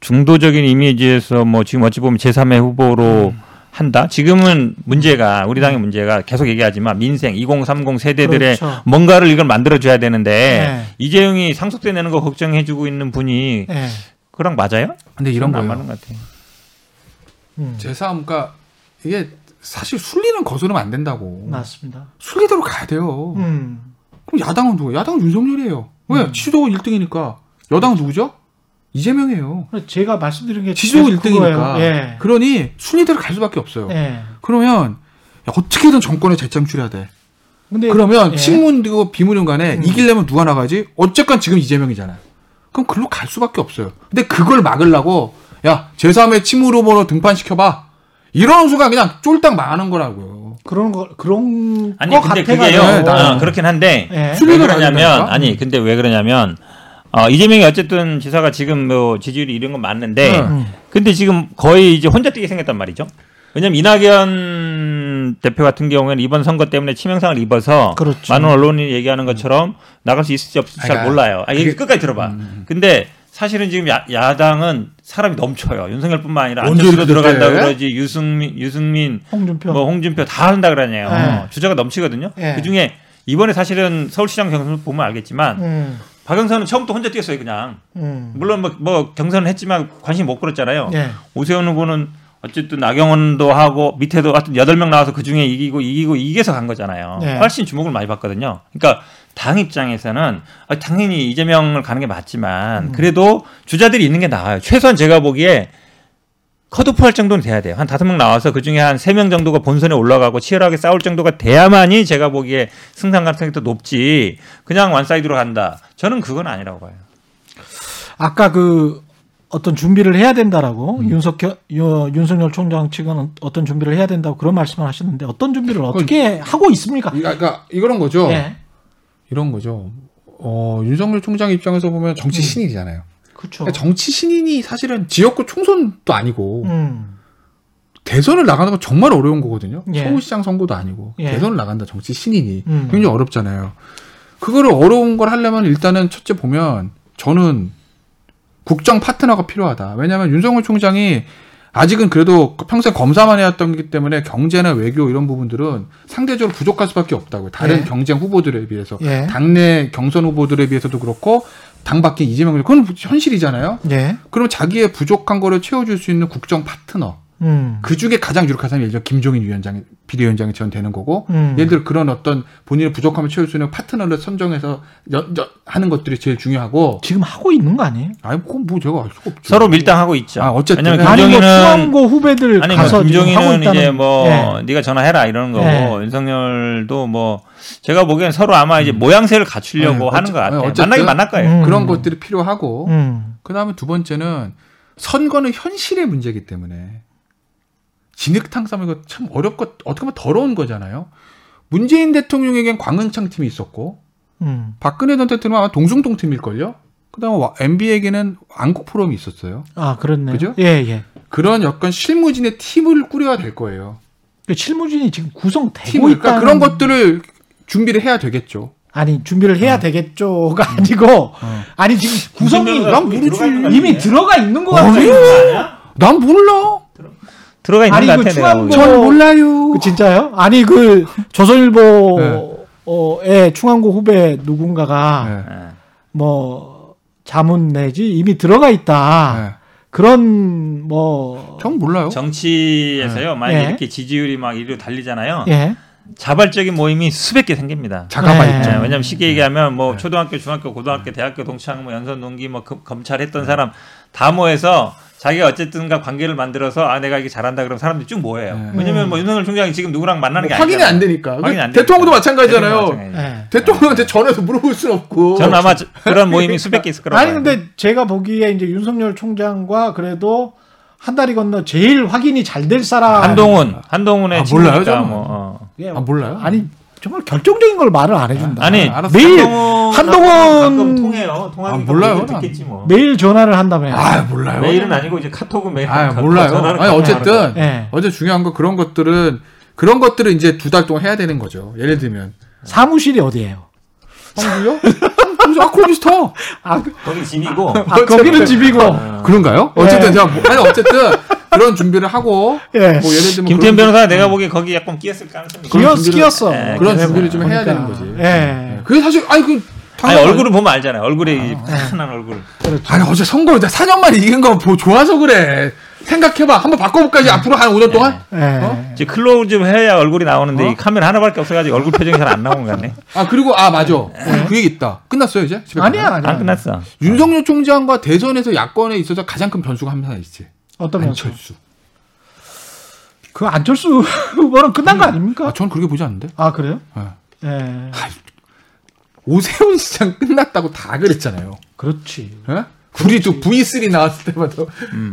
중도적인 이미지에서 뭐 지금 어찌 보면 제3의 후보로 음. 한다. 지금은 문제가 우리 당의 문제가 계속 얘기하지만 민생 2030 세대들의 그렇죠. 뭔가를 이걸 만들어 줘야 되는데 네. 이재용이 상속세 내는 거 걱정해 주고 있는 분이 예. 그랑 맞아요? 근데 이런 거예요. 맞는 것 같아요. 음. 제3, 그러니까 이게 사실 순리는 거스르면 안 된다고. 맞습니다. 순리대로 가야 돼요. 음. 그럼 야당은 누구예요? 야당은 윤석열이에요. 왜? 음. 지지도가 1등이니까. 여당은 누구죠? 이재명이에요. 제가 말씀드린 게 지지도가 계속 1등이니까. 그거예요. 예. 그러니 순리대로 갈 수밖에 없어요. 예. 그러면 야, 어떻게든 정권에 재창출해야 돼. 근데 그러면 예. 친문이고 비문인 간에 음. 이기려면 누가 나가지? 어쨌건 지금 이재명이잖아요. 그럼 글로 갈 수밖에 없어요. 근데 그걸 막으려고 야 제3의 친문 후보로 등판시켜봐. 이런 수가 그냥 쫄딱 망하는 거라고요. 그런 거 그런 아니 거 근데. 그게요. 나- 어, 그렇긴 한데 예. 왜 그러냐면 된다니까? 아니 근데 왜 그러냐면 어, 이재명이 어쨌든 지사가 지금 뭐 지지율이 이런 건 맞는데 음. 음. 근데 지금 거의 이제 혼자 뛰게 생겼단 말이죠. 왜냐면 이낙연 대표 같은 경우에는 이번 선거 때문에 치명상을 입어서 그렇죠. 많은 언론이 얘기하는 것처럼 나갈 수 있을지 없을지 잘 그러니까 몰라요. 아, 얘기 그게- 끝까지 들어봐. 음. 근데 사실은 지금 야, 야당은 사람이 넘쳐요. 윤석열뿐만 아니라 안철수도 들어간다 돼? 그러지 유승민, 유승민, 홍준표. 뭐 홍준표 다 한다 그러네요. 네. 주자가 넘치거든요. 네. 그 중에 이번에 사실은 서울시장 경선 보면 알겠지만 음. 박영선은 처음부터 혼자 뛰었어요. 그냥 음. 물론 뭐, 뭐 경선을 했지만 관심 못 끌었잖아요. 예. 오세훈 후보는 어쨌든 나경원도 하고 밑에도 하여튼 여덟 명 나와서 그 중에 이기고 이기고 이겨서 간 거잖아요. 네. 훨씬 주목을 많이 받거든요. 그러니까 당 입장에서는 아, 당연히 이재명을 가는 게 맞지만 음. 그래도 주자들이 있는 게 나아요. 최소한 제가 보기에 컷오프 할 정도는 돼야 돼요. 한 다섯 명 나와서 그 중에 한 세 명 정도가 본선에 올라가고 치열하게 싸울 정도가 돼야만이 제가 보기에 승산 가능성이 더 높지. 그냥 완사이드로 간다. 저는 그건 아니라고 봐요. 아까 그 어떤 준비를 해야 된다라고 윤석열 유- 윤석열 총장 측은 어떤 준비를 해야 된다고 그런 말씀을 하셨는데 어떤 준비를 어떻게 하고 있습니까? 이- 그러니까 이런 거죠. 예. 이런 거죠. 어, 윤석열 총장 입장에서 보면 정치 음. 신인이잖아요. 그렇죠. 그러니까 정치 신인이 사실은 지역구 총선도 아니고 음. 대선을 나가는 건 정말 어려운 거거든요. 예. 서울시장 선거도 아니고 예. 대선을 나간다 정치 신인이 음. 굉장히 어렵잖아요. 그거를 어려운 걸 하려면 일단은 첫째 보면 저는 국정 파트너가 필요하다. 왜냐하면 윤석열 총장이 아직은 그래도 평생 검사만 해왔던 기 때문에 경제나 외교 이런 부분들은 상대적으로 부족할 수밖에 없다고요. 다른 예. 경쟁 후보들에 비해서 예. 당내 경선 후보들에 비해서도 그렇고 당 밖에 이재명 그건 현실이잖아요. 예. 그럼 자기의 부족한 거를 채워줄 수 있는 국정 파트너 음. 그 중에 가장 유력한 사람이 예를 들어 김종인 위원장 비대위원장이 전 되는 거고 음. 예를 들어 그런 어떤 본인의 부족함을 채울 수 있는 파트너를 선정해서 연, 연- 하는 것들이 제일 중요하고 지금 하고 있는 거 아니에요? 아니 그건 뭐 제가 알 수가 없죠. 서로 밀당하고 있죠. 아, 어쨌든. 왜냐면 아니 뭐 김종인은 후배들 아니 가서 뭐 김종인은 있다는 이제 뭐 예. 네가 전화해라 이러는 거고 예. 윤석열도 뭐 제가 보기엔 서로 아마 이제 모양새를 갖추려고 네, 하는 어째- 것 같아요. 어쨌든 만나긴 만날 거예요. 음. 그런 것들이 필요하고 음. 그 다음에 두 번째는 선거는 현실의 문제이기 때문에 진흙탕 싸움 이거 참 어렵고 어떻게 보면 더러운 거잖아요. 문재인 대통령에겐 광은창 팀이 있었고 음. 박근혜 전 대통령은 아마 동숭동 팀일걸요. 그다음에 와- MB에게는 안국 포럼이 있었어요. 아, 그렇네요. 그죠? 예, 예. 그런 약간 실무진의 팀을 꾸려야 될 거예요. 그 실무진이 지금 구성되고 팀을 있다. 그러니까 그런 것들을 준비를 해야 되겠죠. 아니 준비를 어. 해야 되겠죠가 아니고 아니 지금 구성이 난 모르지. 이미 들어가 있는 것 아니, 같아요. 난 몰라. 들어가 있는 아니, 것그 같아 내가. 전 몰라요. 그 진짜요? 아니 그 조선일보의 충안고 후배 누군가가 네. 예. 뭐 자문 내지 이미 들어가 있다. 네. 그런 뭐 전 몰라요. 정치에서요 만약 에 예. 이렇게 지지율이 막 이리로 달리잖아요 예. 자발적인 모임이 수백 개 생깁니다. 자가만 네. 있죠. 예, 왜냐면 쉽게 얘기하면 뭐 네. 초등학교, 중학교, 고등학교, 대학교 동창, 뭐 연선 동기, 뭐 검- 검찰 했던 사람 다 모여서 자기가 어쨌든가 관계를 만들어서 아 내가 이게 잘한다 그러면 사람들이 쭉 모여요. 네. 왜냐면 뭐 윤석열 총장이 지금 누구랑 만나는 게 확인이 아니잖아요. 안 되니까. 확인이 안 대통령도 되니까. 마찬가지잖아요. 예. 대통령한테 전화해서 물어볼 수는 없고. 저는 아마 저- 그런 모임이 수백 개 있을 거라고. 아니 봐요. 근데 제가 보기에 이제 윤석열 총장과 그래도 한 다리 건너 제일 확인이 잘 될 사람 한동훈, 한동훈의 아, 친구니까 몰라요. 뭐. 어. 예, 아, 몰라요? 아니 정말 결정적인 걸 말을 안 해준다. 아니 알았어. 매일 한동훈 한동훈- 가끔 통해요. 통하니까 아, 몰라요. 듣겠지 뭐. 매일 전화를 한다며. 아 몰라요. 메일은 아니고 이제 카톡은 매일. 아 가- 몰라요. 아니 어쨌든. 예. 어제 중요한 거 그런 것들은 그런 것들을 이제 두 달 동안 해야 되는 거죠. 예를 들면 사무실이 어디예요? 황구요? 아크로비스터 아, 그- 거기 집이고. 아 거기는 집이고. 그런가요? 어쨌든 제가 뭐, 아니 어쨌든 그런 준비를 하고 예. 뭐 예를 들면 김태현 변호사 내가 보기에 거기 약간 끼었을 가능성이. 끼었, 끼었어. 예, 그런 준비를 좀 해야 그러니까. 되는 거지. 예. 그게 사실 아니 그 아니 얼굴을 보면 알잖아요. 얼굴이 환한 얼굴. 아니 어제 선거 나 4년 만에 이긴 거 보- 좋아서 그래. 생각해봐. 한번 바꿔볼까지 앞으로 한 5년 동안? 예. 이제 close 해야 얼굴이 나오는데 어? 이 카메라 하나밖에 없어가지고 얼굴 표정이 잘 안 나오는 것 같네. 아 그리고 아 맞아. 그 얘기 있다. 끝났어요 이제? 집에 아니야? 아니야. 안 끝났어. 윤석열 총장과 대선에서 야권에 있어서 가장 큰 변수가 한 하나 있지. 어떤? 안철수. 그 안철수 후보는 끝난 거 아닙니까? 아, 전 그렇게 보지 않는데. 아 그래요? 아. 예. 오세훈 시장 끝났다고 다 그랬잖아요. 그렇지. 예? 우리도 V3 나왔을 때마다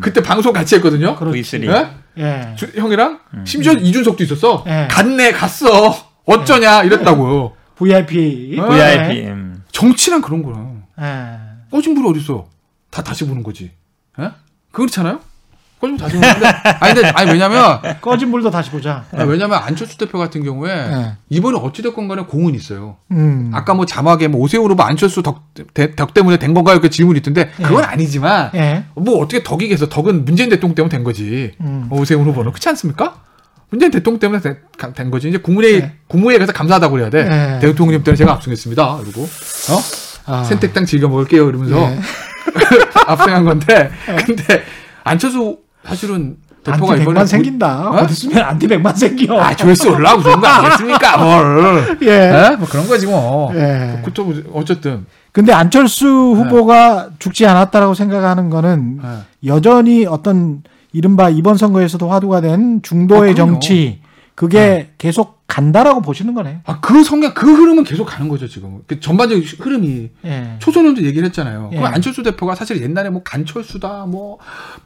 그때 방송 같이 했거든요. 그렇지. V3. 예? 예. 주- 형이랑 심지어 이준석도 있었어. 예. 갔네 갔어. 어쩌냐 이랬다고요. VIP. 어? VIP. 음. 정치란 그런 거야. 예. 꺼진 불이 어딨어? 다 다시 보는 거지. 예? 그렇잖아요? 꺼진 불 다시 보는데. 아니 근데 아니 왜냐면 꺼진 불도 다시 보자. 아니, 왜냐면 안철수 대표 같은 경우에 예. 이번에 어찌됐건 간에 공은 있어요. 음. 아까 뭐 자막에 뭐 오세훈 후보 안철수 덕, 대- 덕 때문에 된 건가요? 이렇게 질문이 있던데 그건 아니지만 예. 뭐 어떻게 덕이겠어? 덕은 문재인 대통령 때문에 된 거지. 음. 오세훈 후보는 그렇지 않습니까? 문재인 대통령 때문에 된, 가- 된 거지. 이제 국무회의 네. 국무회의 가서 감사하다고 그래야 돼. 네. 대통령님 때문에 제가 압승했습니다. 그리고 어 아. 생태탕 즐겨 먹을게요. 이러면서 예. 압승한 건데 근데 안철수 사실은 대표가 안티 이번에 100만 생긴다. 어? 어? 디 쓰면 안티 100만 생겨. 아 조회수 올라오고 그런 거 아니겠습니까? 뭘? 예. 예? 뭐 그런 거지 뭐. 예. 그것도 어쨌든 근데 안철수 후보가 죽지 않았다라고 생각하는 거는 예. 여전히 어떤 이른바 이번 선거에서도 화두가 된 중도의 아. 정치 그게 계속 간다라고 보시는 거네. 아, 그 성향, 그 흐름은 계속 가는 거죠, 지금. 그 전반적인 흐름이. 예. 초선님도 얘기를 했잖아요. 예. 그럼 안철수 대표가 사실 옛날에 뭐 간철수다, 뭐,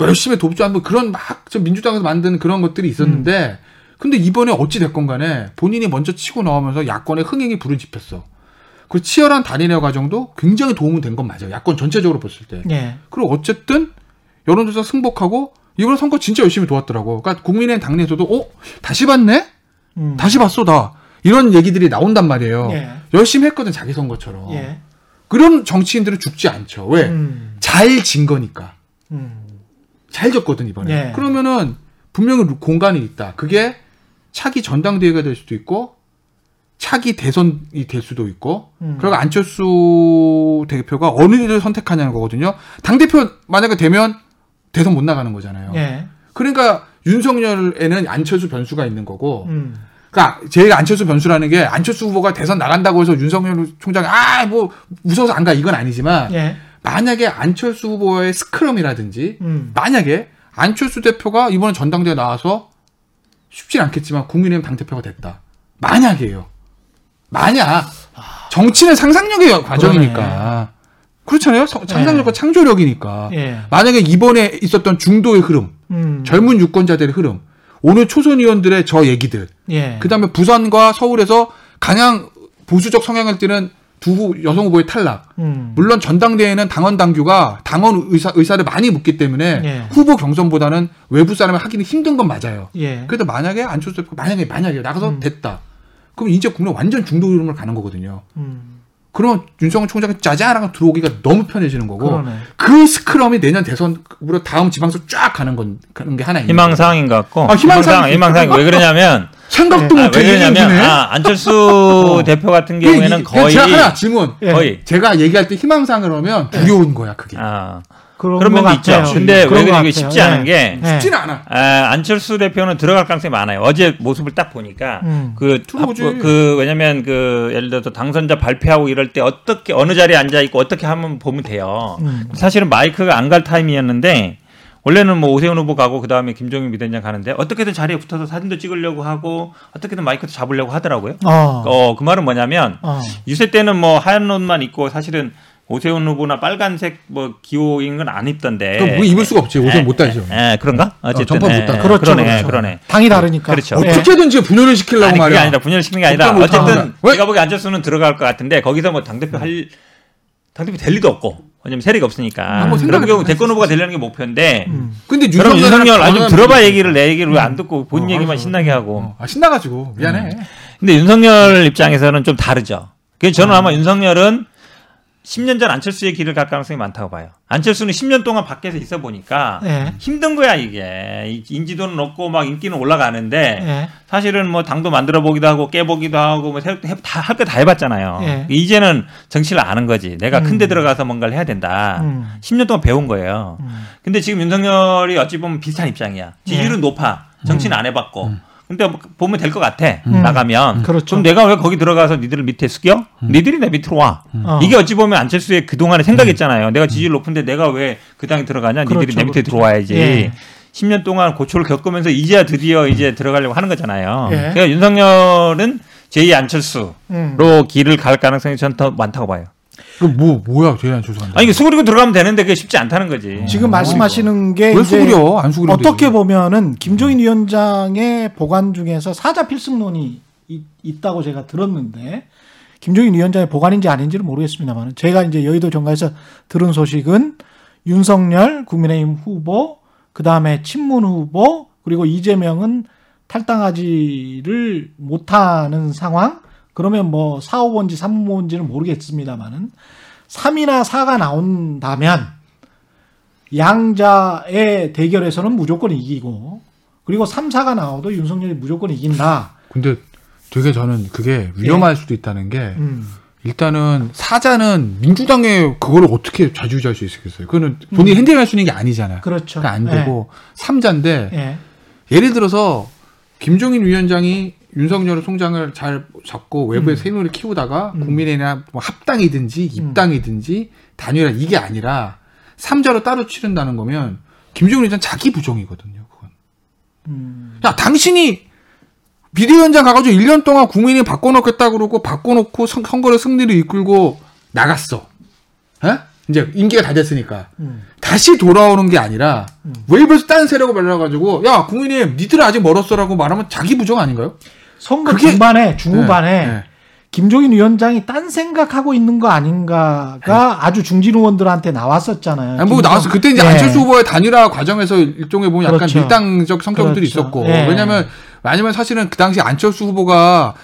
열심히 돕자, 뭐 그런 막, 저 민주당에서 만든 그런 것들이 있었는데, 근데 이번에 어찌됐건 간에 본인이 먼저 치고 나오면서 야권의 흥행이 불을 지폈어. 그 치열한 단일화 과정도 굉장히 도움이 된건 맞아요. 야권 전체적으로 봤을 때. 예. 그리고 어쨌든 여론조사 승복하고 이번 선거 진짜 열심히 도왔더라고. 그러니까 국민의힘 당내에서도 어 다시 봤네, 음. 다시 봤어 다 이런 얘기들이 나온단 말이에요. 예. 열심히 했거든 자기 선거처럼. 예. 그런 정치인들은 죽지 않죠. 왜? 음. 잘진 거니까. 음. 잘 졌거든 이번에. 예. 그러면은 분명히 루- 공간이 있다. 그게 차기 전당대회가 될 수도 있고 차기 대선이 될 수도 있고 음. 그리고 안철수 대표가 어느 일을 선택하냐는 거거든요. 당 대표 만약에 되면 대선 못 나가는 거잖아요. 예. 그러니까 윤석열에는 안철수 변수가 있는 거고 음. 그러니까 제가 안철수 변수라는 게 안철수 후보가 대선 나간다고 해서 윤석열 총장이 아 뭐 무서워서 안 가 이건 아니지만 예. 만약에 안철수 후보의 스크럼이라든지 음. 만약에 안철수 대표가 이번에 전당대회 나와서 쉽진 않겠지만 국민의힘 당대표가 됐다. 만약이에요. 만약 정치는 상상력의 과정이니까 그렇잖아요. 서- 상상력과 창조력이니까. 예. 만약에 이번에 있었던 중도의 흐름, 음. 젊은 유권자들의 흐름, 오늘 초선 의원들의 저 얘기들, 예. 그다음에 부산과 서울에서 가장 보수적 성향을 띠는 두 후- 여성 후보의 탈락. 음. 물론 전당대회는 당원 당규가 당원 의사, 의사를 많이 묻기 때문에 예. 후보 경선보다는 외부 사람을 하기는 힘든 건 맞아요. 예. 그래도 만약에 안철수 대표가 만약에 만약에 나가서 음. 됐다. 그럼 이제 국내 완전 중도 흐름을 가는 거거든요. 음. 그러면 윤석열 총장이 짜자랑 들어오기가 너무 편해지는 거고 그러네. 그 스크럼이 내년 대선으로 다음 지방선 쫙 가는 건 가는 게 하나 있는. 희망사항인 것 같고. 아, 희망사항이 희망사항 왜 그러냐면 생각도 아, 못해 왜 그러냐면 얘기해. 아, 안철수 대표 같은 경우에는 이- 거의 제가 하나 질문. 예. 거의 제가 얘기할 때 희망사항을 하면 두려운 거야 그게. 아, 그런 그런 것 면도 있죠. 같아요. 근데 그런 왜 같아요. 쉽지 예. 않은 게 예. 쉽지는 않아. 아, 안철수 대표는 들어갈 가능성이 많아요. 어제 모습을 딱 보니까 음. 그. 그, 그 왜냐면 그 예를 들어서 당선자 발표하고 이럴 때 어떻게 어느 자리에 앉아 있고 어떻게 하면 보면 돼요. 음. 사실은 마이크가 안 갈 타임이었는데 원래는 뭐 오세훈 후보 가고 그 다음에 김종인 비대위원장 가는데 어떻게든 자리에 붙어서 사진도 찍으려고 하고 어떻게든 마이크도 잡으려고 하더라고요. 어. 어, 그 말은 뭐냐면 어. 유세 때는 뭐 하얀 옷만 입고 사실은 오세훈 후보나 빨간색 뭐 기호인 건 안 입던데. 그럼 뭐 입을 수가 없지. 옷을 못 다니죠. 예, 그런가? 어쨌든. 전파 못 예, 다- 그렇죠. 그러네, 그렇죠. 그러네. 당이 다르니까. 그렇죠. 예. 어떻게든지 분열을 시키려고 아니, 그게 말이야. 아니라 분열 시키는 게 아니라 어쨌든? 제가 보기 안철수는 들어갈 것 같은데 거기서 뭐 당대표 할 당대표 될 리도 없고 왜냐면 세력이 없으니까 뭐 그런 경우 할 대권 수 후보가 되려는 게 목표인데 음. 근데 그럼 윤석열 아니 좀 들어봐 분이지. 얘기를 내 얘기를 왜 안 듣고 본 어, 얘기만 알았어. 신나게 하고 어, 아, 신나가지고 미안해. 근데 윤석열 입장에서는 좀 다르죠. 그래서 저는 아마 윤석열은 10년 전 안철수의 길을 갈 가능성이 많다고 봐요. 안철수는 10년 동안 밖에서 있어 보니까 예. 힘든 거야 이게 이- 인지도는 높고 막 인기는 올라가는데 예. 사실은 뭐 당도 만들어 보기도 하고 깨보기도 하고 뭐 다할 거 다 해봤잖아요. 예. 이제는 정치를 아는 거지. 내가 음. 큰데 들어가서 뭔가를 해야 된다. 음. 10년 동안 배운 거예요. 음. 근데 지금 윤석열이 어찌 보면 비슷한 입장이야. 지지율은 높아. 정치는 안 해봤고. 근데 뭐 보면 될 것 같아. 음. 나가면. 그렇죠. 럼 내가 왜 거기 들어가서 니들을 밑에 숙여? 니들이 내 밑으로 와. 어. 이게 어찌 보면 안철수의 그동안의 생각이었잖아요. 내가 지지율 높은데 내가 왜 그 당에 들어가냐? 니들이 그렇죠, 내 밑에 그렇죠. 들어와야지. 예. 10년 동안 고초를 겪으면서 이제야 드디어 이제 들어가려고 하는 거잖아요. 예. 그러니까 윤석열은 제2 안철수로 음. 길을 갈 가능성이 저는 더 많다고 봐요. 그럼 뭐 뭐야 제일 안 죄송한데. 아니, 이게 수그리고 들어가면 되는데 그게 쉽지 않다는 거지. 지금 말씀하시는 게 왜 이제 수그려? 안 수그리면 어떻게. 보면은 김종인 위원장의 보관 중에서 사자 필승론이 이- 있다고 제가 들었는데 김종인 위원장의 보관인지 아닌지는 모르겠습니다만 제가 이제 여의도 정가에서 들은 소식은 윤석열 국민의힘 후보 그 다음에 친문 후보 그리고 이재명은 탈당하지를 못하는 상황 그러면 뭐 4, 5번지 3, 5번지는 모르겠습니다만은 3이나 4가 나온다면 양자의 대결에서는 무조건 이기고 그리고 3, 4가 나와도 윤석열이 무조건 이긴다. 근데 되게 저는 그게 위험할 수도 있다는 게 음. 일단은 사자는 민주당에 그거를 어떻게 좌지우지할 수 있겠어요? 그거는 본인이 핸들할 수 있는 게 아니잖아요. 그렇죠. 그러니까 안 되고 삼자인데 예. 예를 들어서 김종인 위원장이 윤석열 총장을 잘 잡고 외부에 음. 세력을 키우다가 음. 국민의나 뭐 합당이든지 입당이든지 단일화 이게 아니라 삼자로 따로 치른다는 거면 김종인 위원장 자기 부정이거든요. 그건. 음. 야 당신이 비대위원장 가가지고 1년 동안 국민이 바꿔놓겠다 그러고 바꿔놓고 선, 선거를 승리를 이끌고 나갔어. 에? 이제 임기가 다 됐으니까 음. 다시 돌아오는 게 아니라 음. 외부에서 딴 세력을 말려가지고 야 국민님 니들은 아직 멀었어라고 말하면 자기 부정 아닌가요? 선거 그게- 중반에 중후반에 네, 네. 김종인 위원장이 딴 생각하고 있는 거 아닌가가 아주 중진 의원들한테 나왔었잖아요. 아니, 뭐 나왔어. 그때 이제 예. 안철수 후보의 단일화 과정에서 일종의 보면 약간 그렇죠. 밀당적 성격들이 그렇죠. 있었고 예. 왜냐면 왜냐면 사실은 그 당시 안철수 후보가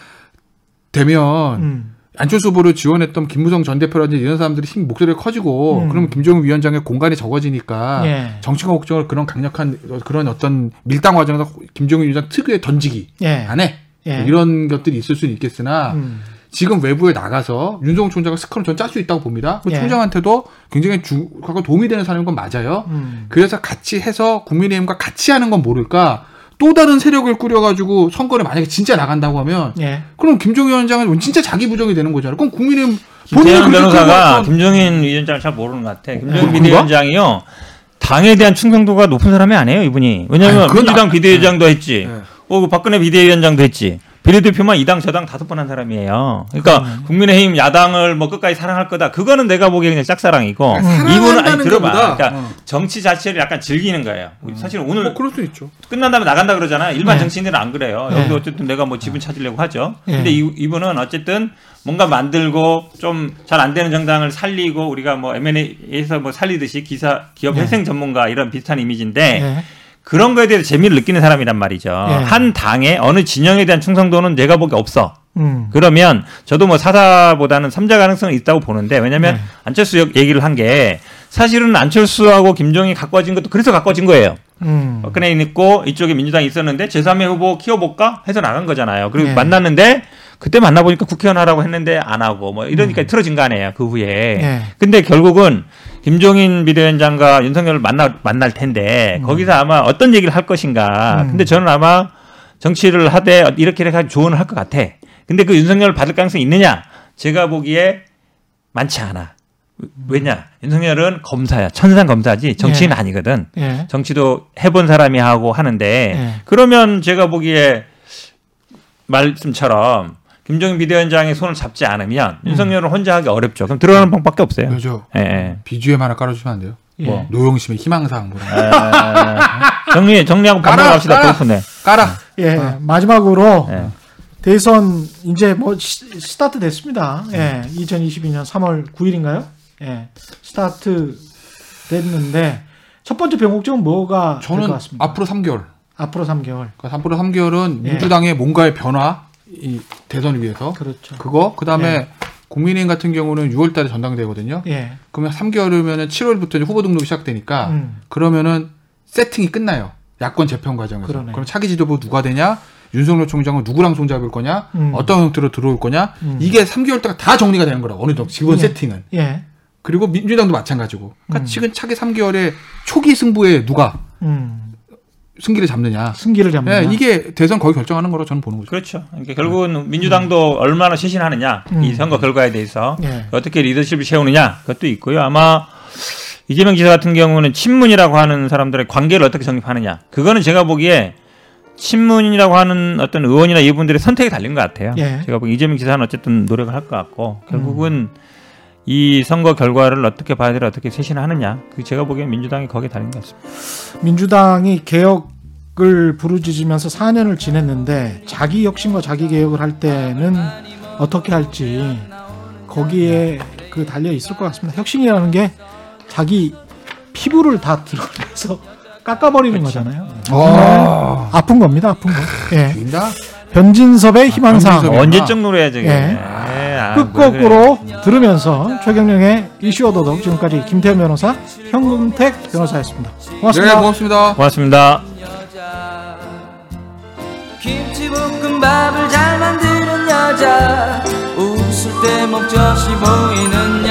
되면 음. 안철수 후보를 지원했던 김무성 전 대표라든지 이런 사람들이 힘 목소리가 커지고 음. 그러면 김종인 위원장의 공간이 적어지니까 예. 정치가 목적으로 그런 강력한 그런 어떤 밀당 과정에서 김종인 위원장 특유의 던지기 예. 안 해. 예. 이런 것들이 있을 수는 있겠으나 음. 지금 외부에 나가서 윤석열 총장가 스크럼 전 짤 수 있다고 봅니다. 그 예. 총장한테도 굉장히 주, 도움이 되는 사람인 건 맞아요. 음. 그래서 같이 해서 국민의힘과 같이 하는 건 모를까 또 다른 세력을 꾸려가지고 선거를 만약에 진짜 나간다고 하면 예. 그럼 김종인 위원장은 진짜 자기 부정이 되는 거잖아요. 그럼 국민의힘 김태현 그렇게 변호사가 김종인 위원장을 잘 모르는 것 같아. 김종인 어, 비대위원장이요. 당에 대한 충성도가 높은 사람이 아니에요, 이분이. 왜냐면 그건 민주당 나- 비대위원장도 했지. 네. 어, 그 박근혜 비대위원장도 했지. 비례대표만 이당 저당 다섯 번 한 사람이에요. 그러니까 그러네. 국민의힘 야당을 뭐 끝까지 사랑할 거다. 그거는 내가 보기에 그냥 짝사랑이고 음. 이분은 아니 들어봐. 그러니까 어. 정치 자체를 약간 즐기는 거예요. 사실 오늘 뭐 그럴 수 있죠. 끝난 다음에 나간다 그러잖아요. 일반 네. 정치인들은 안 그래요. 네. 여기도 어쨌든 내가 뭐 지분 찾으려고 하죠. 네. 근데 이, 이분은 어쨌든 뭔가 만들고 좀 잘 안 되는 정당을 살리고 우리가 뭐 M&A에서 뭐 살리듯이 기사 기업 네. 회생 전문가 이런 비슷한 이미지인데 예. 그런 거에 대해서 재미를 느끼는 사람이란 말이죠. 네. 한 당의 어느 진영에 대한 충성도는 내가 보기 없어. 음. 그러면 저도 뭐 사사보다는 삼자 가능성이 있다고 보는데 왜냐면 네. 안철수 역- 얘기를 한 게 사실은 안철수하고 김종이 가까워진 것도 그래서 가까워진 거예요. 음. 박근혜 있고 이쪽에 민주당이 있었는데 제3의 후보 키워볼까 해서 나간 거잖아요. 그리고 네. 만났는데 그때 만나보니까 국회의원 하라고 했는데 안 하고 뭐 이러니까 틀어진 거 아니에요. 그 후에. 네. 근데 결국은 김종인 비대위원장과 윤석열을 만나, 만날 텐데 거기서 아마 어떤 얘기를 할 것인가. 음. 근데 저는 아마 정치를 하되 이렇게 이렇게 조언을 할 것 같아. 근데 그 윤석열을 받을 가능성이 있느냐? 제가 보기에 많지 않아. 왜냐? 윤석열은 검사야. 천상 검사지 정치인 예. 아니거든. 예. 정치도 해본 사람이 하고 하는데 예. 그러면 제가 보기에 말씀처럼 김종인 비대위원장의 손을 잡지 않으면 음. 윤석열은 혼자 하기 어렵죠. 그럼 들어가는 방법밖에 없어요. 그죠. 예, 예. BGM 하나 깔아주시면 안 돼요? 예. 뭐. 노영심의 희망사항 뭐. 에, 정리 정리하고 밥 깔아, 먹어 합시다. 깔아. 배고프네. 깔아. 예. 어. 마지막으로 예. 대선 이제 뭐 시, 스타트 됐습니다. 예. 2022년 3월 9일인가요? 예. 스타트 됐는데 첫 번째 병목점은 뭐가 될것 저는 같습니다. 앞으로 3개월. 앞으로 3개월. 그러니까 앞으로 3개월은 예. 민주당의 뭔가의 변화, 이 대선을 위해서. 그렇죠. 그거, 그 다음에 예. 국민의힘 같은 경우는 6월 달에 전당대회거든요. 예. 그러면 3개월이면 7월부터 후보 등록이 시작되니까 음. 그러면은 세팅이 끝나요. 야권 재편 과정에서. 그러네. 그럼 차기 지도부 누가 되냐? 윤석열 총장은 누구랑 손잡을 거냐? 음. 어떤 형태로 들어올 거냐? 음. 이게 3개월 동안 다 정리가 되는 거라고. 어느 정도 기본 예. 세팅은. 예. 그리고 민주당도 마찬가지고. 그러니까 음. 지금 차기 3개월에 초기 승부에 누가 음. 승기를 잡느냐. 승기를 잡는. 예, 이게 대선 거의 결정하는 거로 저는 보는 거죠. 그렇죠. 그러니까 결국은 민주당도 얼마나 실신하느냐 음. 이 선거 결과에 대해서 예. 어떻게 리더십을 세우느냐 그것도 있고요. 아마 이재명 지사 같은 경우는 친문이라고 하는 사람들의 관계를 어떻게 정립하느냐 그거는 제가 보기에 친문이라고 하는 어떤 의원이나 이분들의 선택이 달린 것 같아요. 예. 제가 보기 이재명 지사는 어쨌든 노력을 할 것 같고 결국은 이 선거 결과를 어떻게 봐야 되나 어떻게 쇄신하느냐 그 제가 보기엔 민주당이 거기에 달린 것 같습니다. 민주당이 개혁을 부르짖으면서 4년을 지냈는데 자기 혁신과 자기 개혁을 할 때는 어떻게 할지 거기에 그 달려 있을 것 같습니다. 혁신이라는 게 자기 피부를 다 드러내서 깎아버리는 거잖아요. 아, 아픈 겁니다. 아픈 거. 예. 변진섭의 희망사항 변진섭이- 그러구나. 언제적 노래야 저게? 예. 예, 아, 끝곡으로 들으면서 최경령의 이슈 오도독 지금까지 김태현 변호사, 현금택 변호사였습니다. 네, 고맙습니다. 고맙습니다. 고맙습니다. 김치볶음밥을 잘 만드는 여자 웃을 때 목젖이 보이는